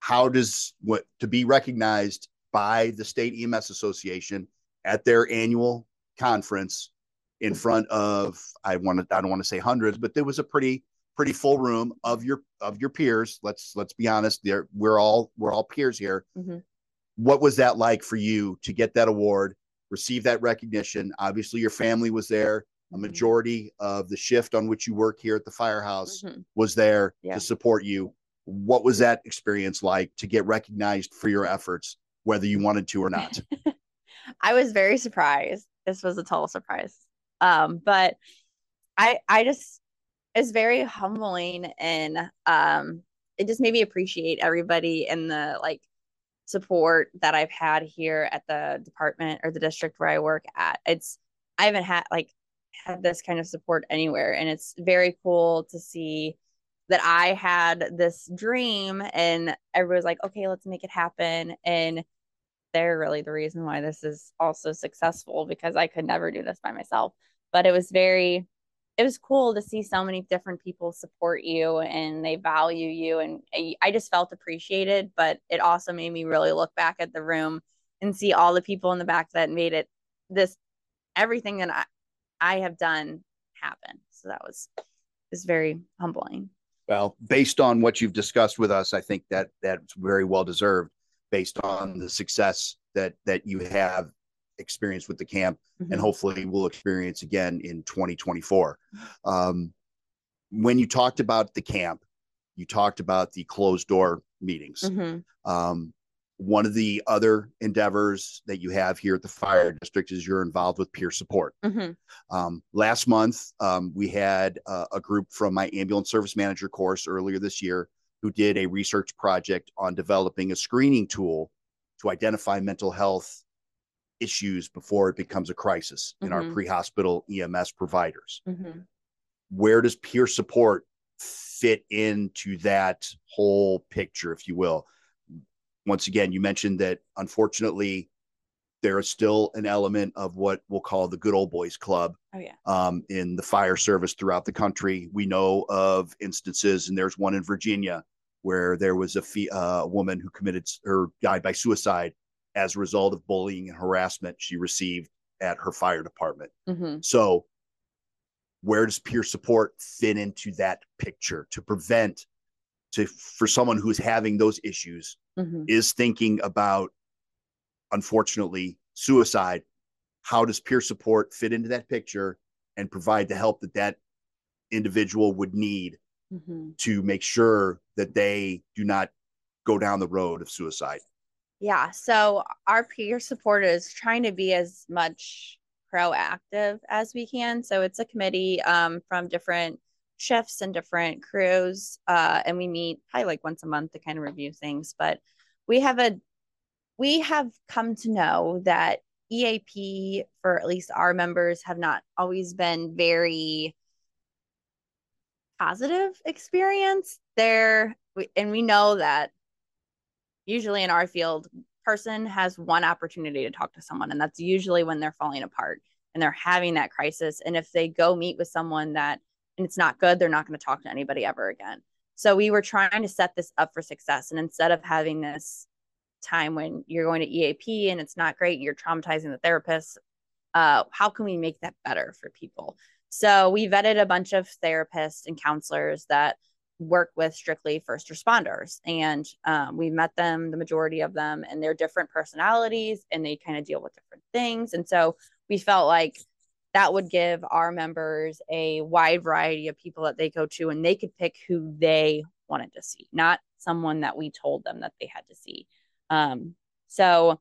how does what to be recognized by the state EMS Association at their annual conference in front of I want to I don't want to say hundreds, but there was a pretty pretty full room of your of your peers. Let's let's be honest, there we're all we're all peers here. Mm-hmm. What was that like for you to get that award, receive that recognition? Obviously, your family was there. a Mhm. majority of the shift on which you work here at the firehouse Mhm. was there Yeah. to support you. What was that experience like to get recognized for your efforts, whether you wanted to or not? I was very surprised. This was a total surprise. Um, but I I just it's very humbling and um it just made me appreciate everybody and the like support that I've had here at the department or the district where I work at. It's I haven't had like had this kind of support anywhere and it's very cool to see that I had this dream and everybody's like, okay, let's make it happen. And they're really the reason why this is also successful because I could never do this by myself. But it was very, it was cool to see so many different people support you and they value you. And I just felt appreciated. But it also made me really look back at the room and see all the people in the back that made it this, everything that I, I have done happen. So that was, is very humbling. Well, based on what you've discussed with us, I think that that's very well deserved based on the success that that you have experienced with the camp Mhm. and hopefully will experience again in 2024. Um, when you talked about the camp, you talked about the closed door meetings. Mhm. Um, one of the other endeavors that you have here at the fire district is you're involved with peer support. Mhm. Um, last month, um, we had uh, a group from my ambulance service manager course earlier this year who did a research project on developing a screening tool to identify mental health issues before it becomes a crisis in our Mhm. pre-hospital EMS providers. Mhm. Where does peer support fit into that whole picture, if you will? Once again, you mentioned that unfortunately there is still an element of what we'll call the good old boys club Oh yeah. um, in the fire service throughout the country. We know of instances, and there's one in Virginia where there was a fee, uh, woman who committed or died by suicide as a result of bullying and harassment she received at her fire department. Mhm. So, where does peer support fit into that picture to prevent to for someone who's having those issues Mhm. is thinking about unfortunately suicide how does peer support fit into that picture and provide the help that that individual would need Mhm. to make sure that they do not go down the road of suicide Yeah, so our peer support is trying to be as much proactive as we can. So it's a committee um, from different shifts and different crews, uh, and we meet probably like once a month to kind of review things. But we have a we have come to know that EAP for at least our members have not always been very positive experience there and we know that usually in our field person has one opportunity to talk to someone and that's usually when they're falling apart and they're having that crisis. And if they go meet with someone that and it's not good they're not going to talk to anybody ever again. So we were trying to set this up for success. And instead of having this time when you're going to eap and it's not great you're traumatizing the therapist uh, how can we make that better for people? So we vetted a bunch of therapists and counselors that work with strictly first responders. And um, we met them the majority of them and they're different personalities and they kind of deal with different things. And so we felt like that would give our members a wide variety of people that they go to and they could pick who they wanted to see not someone that we told them that they had to see. Um, so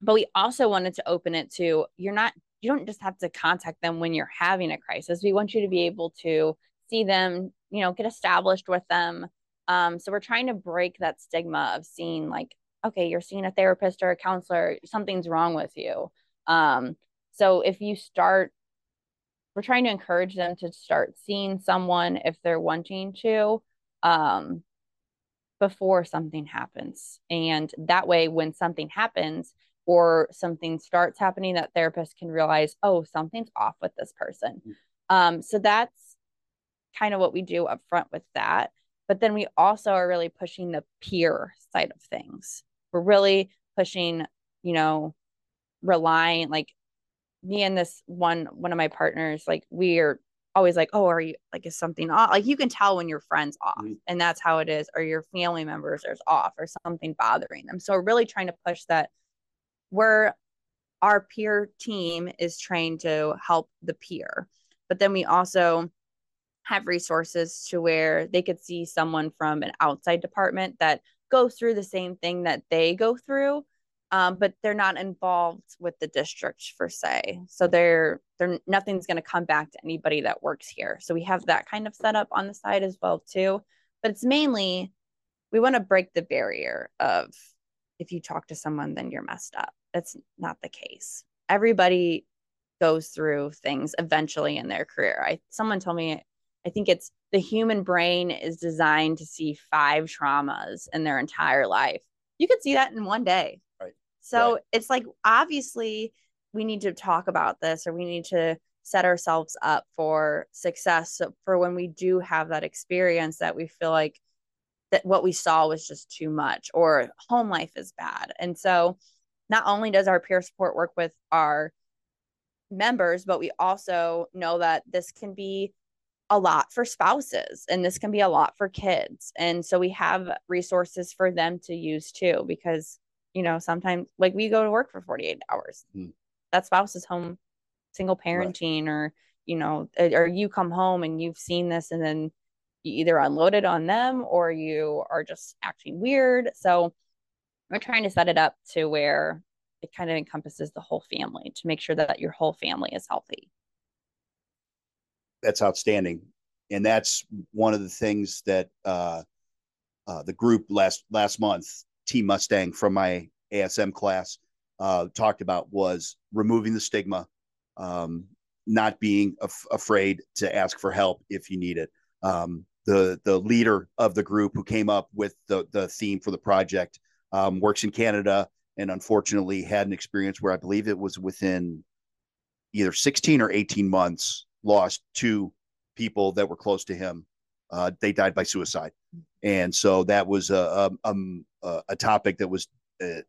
but we also wanted to open it to you're not you don't just have to contact them when you're having a crisis. We want you to be able to see them you know get established with them. Um, so we're trying to break that stigma of seeing like okay you're seeing a therapist or a counselor something's wrong with you. Um, so if you start we're trying to encourage them to start seeing someone if they're wanting to um, before something happens. And that way when something happens or something starts happening that therapist can realize oh something's off with this person. Um, so that's kind of what we do up front with that but then we also are really pushing the peer side of things we're really pushing you know relying like me and this one one of my partners like we're always like oh are you like is something off like you can tell when your friends off Mhm. and that's how it is or your family members are off or something bothering them so we're really trying to push that we're our peer team is trained to help the peer. But then we also have resources to where they could see someone from an outside department that goes through the same thing that they go through um, but they're not involved with the district per se. So they're they're nothing's going to come back to anybody that works here. So we have that kind of setup on the side as well too but it's mainly we want to break the barrier of if you talk to someone then you're messed up. That's not the case. Everybody goes through things eventually in their career. I someone told me i think it's the human brain is designed to see five traumas in their entire life you could see that in one day Right. so right. it's like obviously we need to talk about this or we need to set ourselves up for success for when we do have that experience that we feel like that what we saw was just too much or home life is bad. And so not only does our peer support work with our members, but we also know that this can be a lot for spouses and this can be a lot for kids. And so we have resources for them to use too because you know, sometimes like we go to work for 48 hours. Mm. That spouse is home single parenting right. or, you know, uh, or you come home and you've seen this and then you either unload it on them or you are just acting weird. So we're trying to set it up to where it kind of encompasses the whole family to make sure that your whole family is healthy. That's outstanding. And that's one of the things that uh, uh, the group last last month Team Mustang from my ASM class uh, talked about was removing the stigma, um, not being af- afraid to ask for help if you need it. Um, the the leader of the group who came up with the the theme for the project um, works in Canada and unfortunately had an experience where I believe it was within either 16 or 18 months lost two people that were close to him. Uh, they died by suicide and so that was a a, um, a topic that was uh,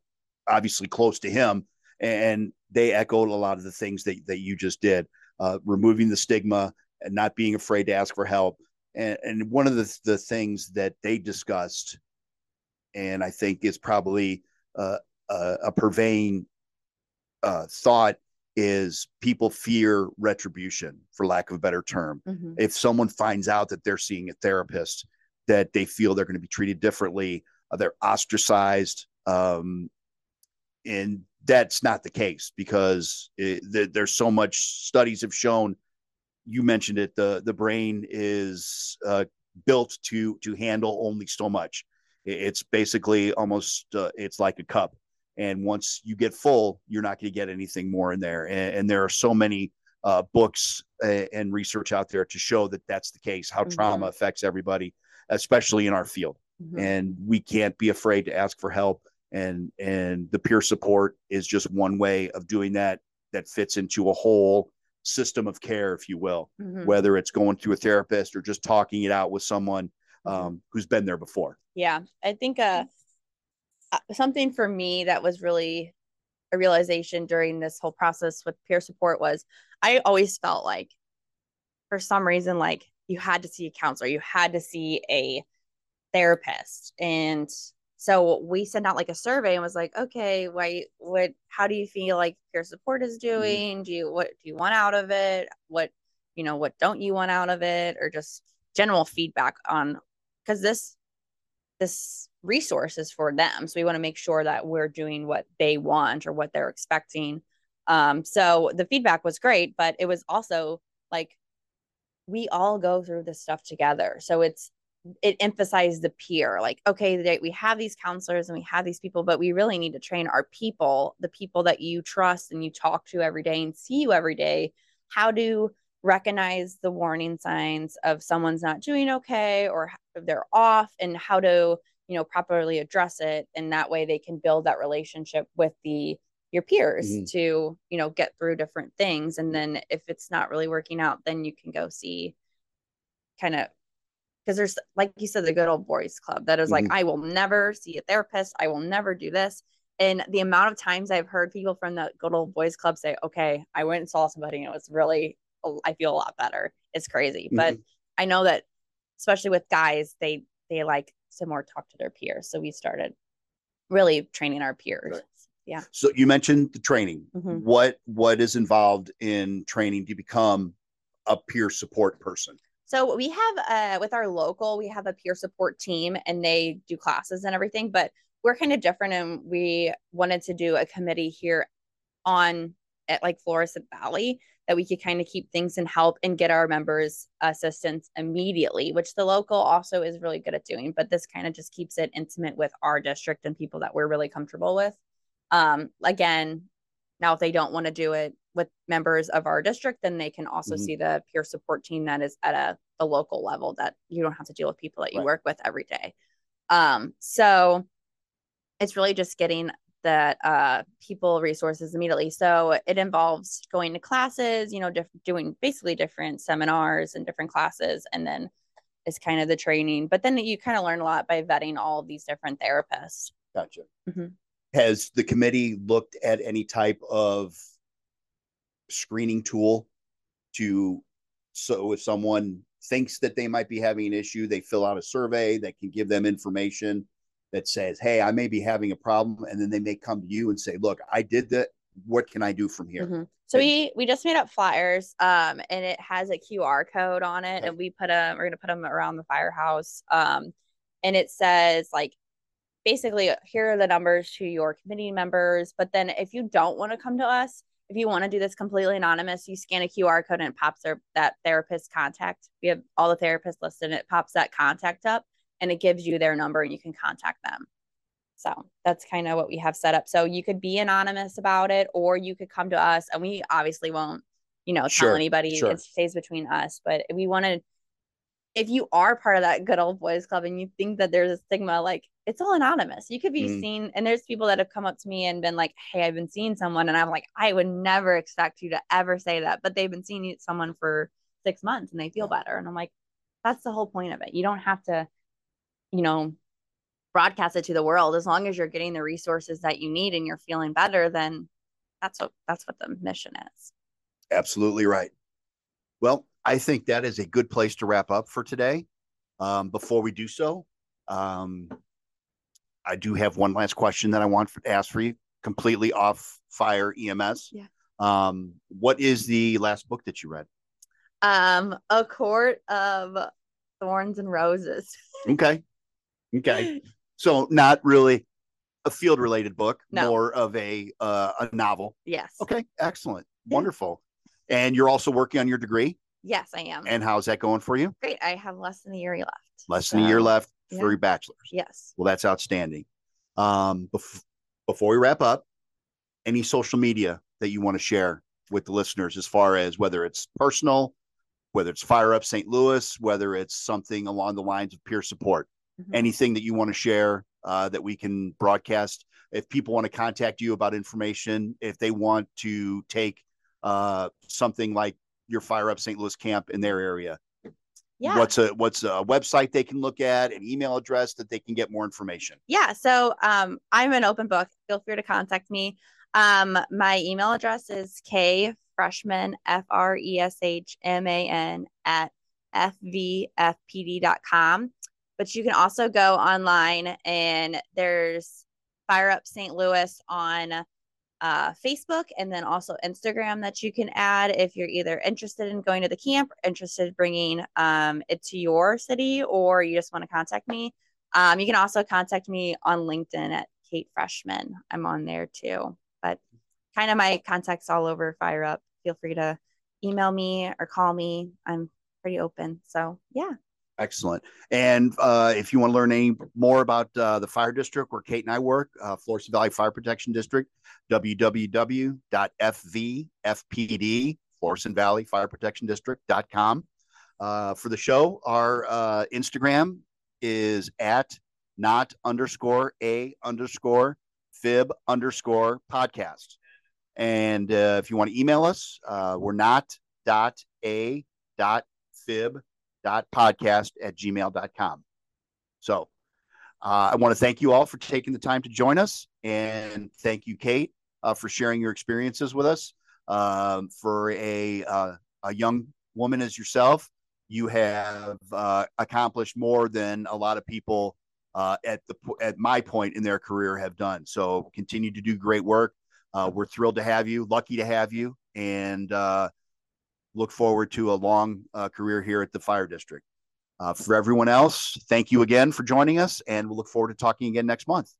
obviously close to him, and they echoed a lot of the things that that you just did, uh, removing the stigma and not being afraid to ask for help. And, and one of the the things that they discussed, and I think is probably uh, a, a purveying uh, thought is people fear retribution for lack of a better term mm-hmm. if someone finds out that they're seeing a therapist that they feel they're going to be treated differently. Uh, they're ostracized. Um, and that's not the case because it, the, there's so much studies have shown. You mentioned it. The the brain is uh, built to to handle only so much. It's basically almost uh, it's like a cup, and once you get full, you're not going to get anything more in there. And, and there are so many uh, books uh, and research out there to show that that's the case. How mm-hmm. trauma affects everybody especially in our field. Mm-hmm. And we can't be afraid to ask for help. And and the peer support is just one way of doing that that fits into a whole system of care, if you will, mm-hmm. whether it's going to a therapist or just talking it out with someone mm-hmm. um, who's been there before. Yeah, I think uh, uh, something for me that was really a realization during this whole process with peer support was I always felt like, for some reason, like you had to see a counselor, you had to see a therapist. And so we sent out like a survey and was like, okay, why what how do you feel like peer support is mm-hmm. doing? Mm-hmm. Do you what do you want out of it? What you know, what don't you want out of it? Or just general feedback on because this this resource is for them. So we want to make sure that we're doing what they want or what they're expecting. Um, so the feedback was great, but it was also like we all go through this stuff together. So it's it emphasized the peer like okay they, we have these counselors and we have these people but we really need to train our people the people that you trust and you talk to every day and see you every day how to recognize the warning signs of someone's not doing okay or they're off and how to you know properly address it and that way they can build that relationship with the your peers mm-hmm. to you know get through different things and then if it's not really working out then you can go see kind of because there's like you said the good old boys club that is mm-hmm. like i will never see a therapist i will never do this and the amount of times i've heard people from the good old boys club say okay i went and saw somebody and it was really i feel a lot better it's crazy mm-hmm. but i know that especially with guys they they like to more talk to their peers so we started really training our peers right Yeah. So you mentioned the training. Mhm. What what is involved in training to become a peer support person? So we have uh with our local, we have a peer support team and they do classes and everything, but we're kind of different and we wanted to do a committee here on at like Florissant Valley that we could kind of keep things in help and get our members assistance immediately, which the local also is really good at doing. But this kind of just keeps it intimate with our district and people that we're really comfortable with. Um, again, now if they don't want to do it with members of our district, then they can also Mhm. see the peer support team that is at a, a local level that you don't have to deal with people that you Right. work with every day. Um, so it's really just getting that uh people resources immediately so it involves going to classes you know diff- doing basically different seminars and different classes and then is kind of the training but then you kind of learn a lot by vetting all of these different therapists Gotcha. Mhm. Has the committee looked at any type of screening tool to so if someone thinks that they might be having an issue, they fill out a survey that can give them information that says, "Hey, I may be having a problem," and then they may come to you and say, "Look, I did that. What can I do from here?" Mhm. so we we just made up flyers um and it has a qr code on it Okay. and we put them we're gonna put them around the firehouse um and it says like basically here are the numbers to your committee members but then if you don't want to come to us if you want to do this completely anonymous you scan a qr code and it pops their that therapist contact we have all the therapists listed and it pops that contact up and it gives you their number and you can contact them so that's kind of what we have set up so you could be anonymous about it or you could come to us and we obviously won't you know tell Sure, anybody sure. it stays between us but we want to if you are part of that good old boys club and you think that there's a stigma, like it's all anonymous. You could be Mhm. seen, and there's people that have come up to me and been like, "Hey, I've been seeing someone," and I'm like, "I would never expect you to ever say that," but they've been seeing someone for six months and they feel better, and I'm like, that's the whole point of it. You don't have to, you know, broadcast it to the world as long as you're getting the resources that you need and you're feeling better. Then that's what that's what the mission is. Absolutely right. Well, I think that is a good place to wrap up for today. Um, before we do so, um, I do have one last question that I want to ask for you, completely off fire EMS. Yeah. Um, what is the last book that you read? Um, a court of thorns and roses. Okay. Okay. So not really a field related book, No. more of a uh, a novel. yes. Okay. Excellent. Yeah. Wonderful. And you're also working on your degree. Yes, I am. And how's that going for you? Great. I have less than a year left. Less than a year So, left yeah. for your bachelor's. Yes. Well, that's outstanding. Um, bef- before we wrap up, any social media that you want to share with the listeners, as far as whether it's personal, whether it's Fire Up St. Louis, whether it's something along the lines of peer support, Mhm. anything that you want to share uh, that we can broadcast. If people want to contact you about information, if they want to take uh, something like your Fire Up St. Louis camp in their area, Yeah. what's a what's a website they can look at, an email address that they can get more information. yeah. So um, I'm an open book. Feel free to contact me. Um, my email address is k freshman f r e s h m a n at fvfpd.com. But you can also go online and there's Fire Up St. Louis on uh, Facebook and then also Instagram that you can add if you're either interested in going to the camp, interested in bringing um, it to your city, or you just want to contact me. Um, you can also contact me on LinkedIn at Kate Freshman. I'm on there too. But kind of my contacts all over Fire Up. Feel free to email me or call me. I'm pretty open. So yeah. Excellent. And uh, if you want to learn any more about uh, the fire district where Kate and I work, uh, Florissant Valley Fire Protection District, www.fvfpd, Florissant Valley Fire Protection District.com. Uh, for the show, our uh, Instagram is at not underscore a underscore fib underscore podcast. And uh, if you want to email us, uh, we're not dot a dot fib dot podcast at gmail.com. So uh, I want to thank you all for taking the time to join us. And thank you, Kate, uh, for sharing your experiences with us. Um, for a, uh, a young woman as yourself, you have uh, accomplished more than a lot of people uh, at the at my point in their career have done. So continue to do great work. Uh, we're thrilled to have you, lucky to have you, and look forward to a long uh, career here at the fire district. Uh, for everyone else, thank you again for joining us, and we'll look forward to talking again next month.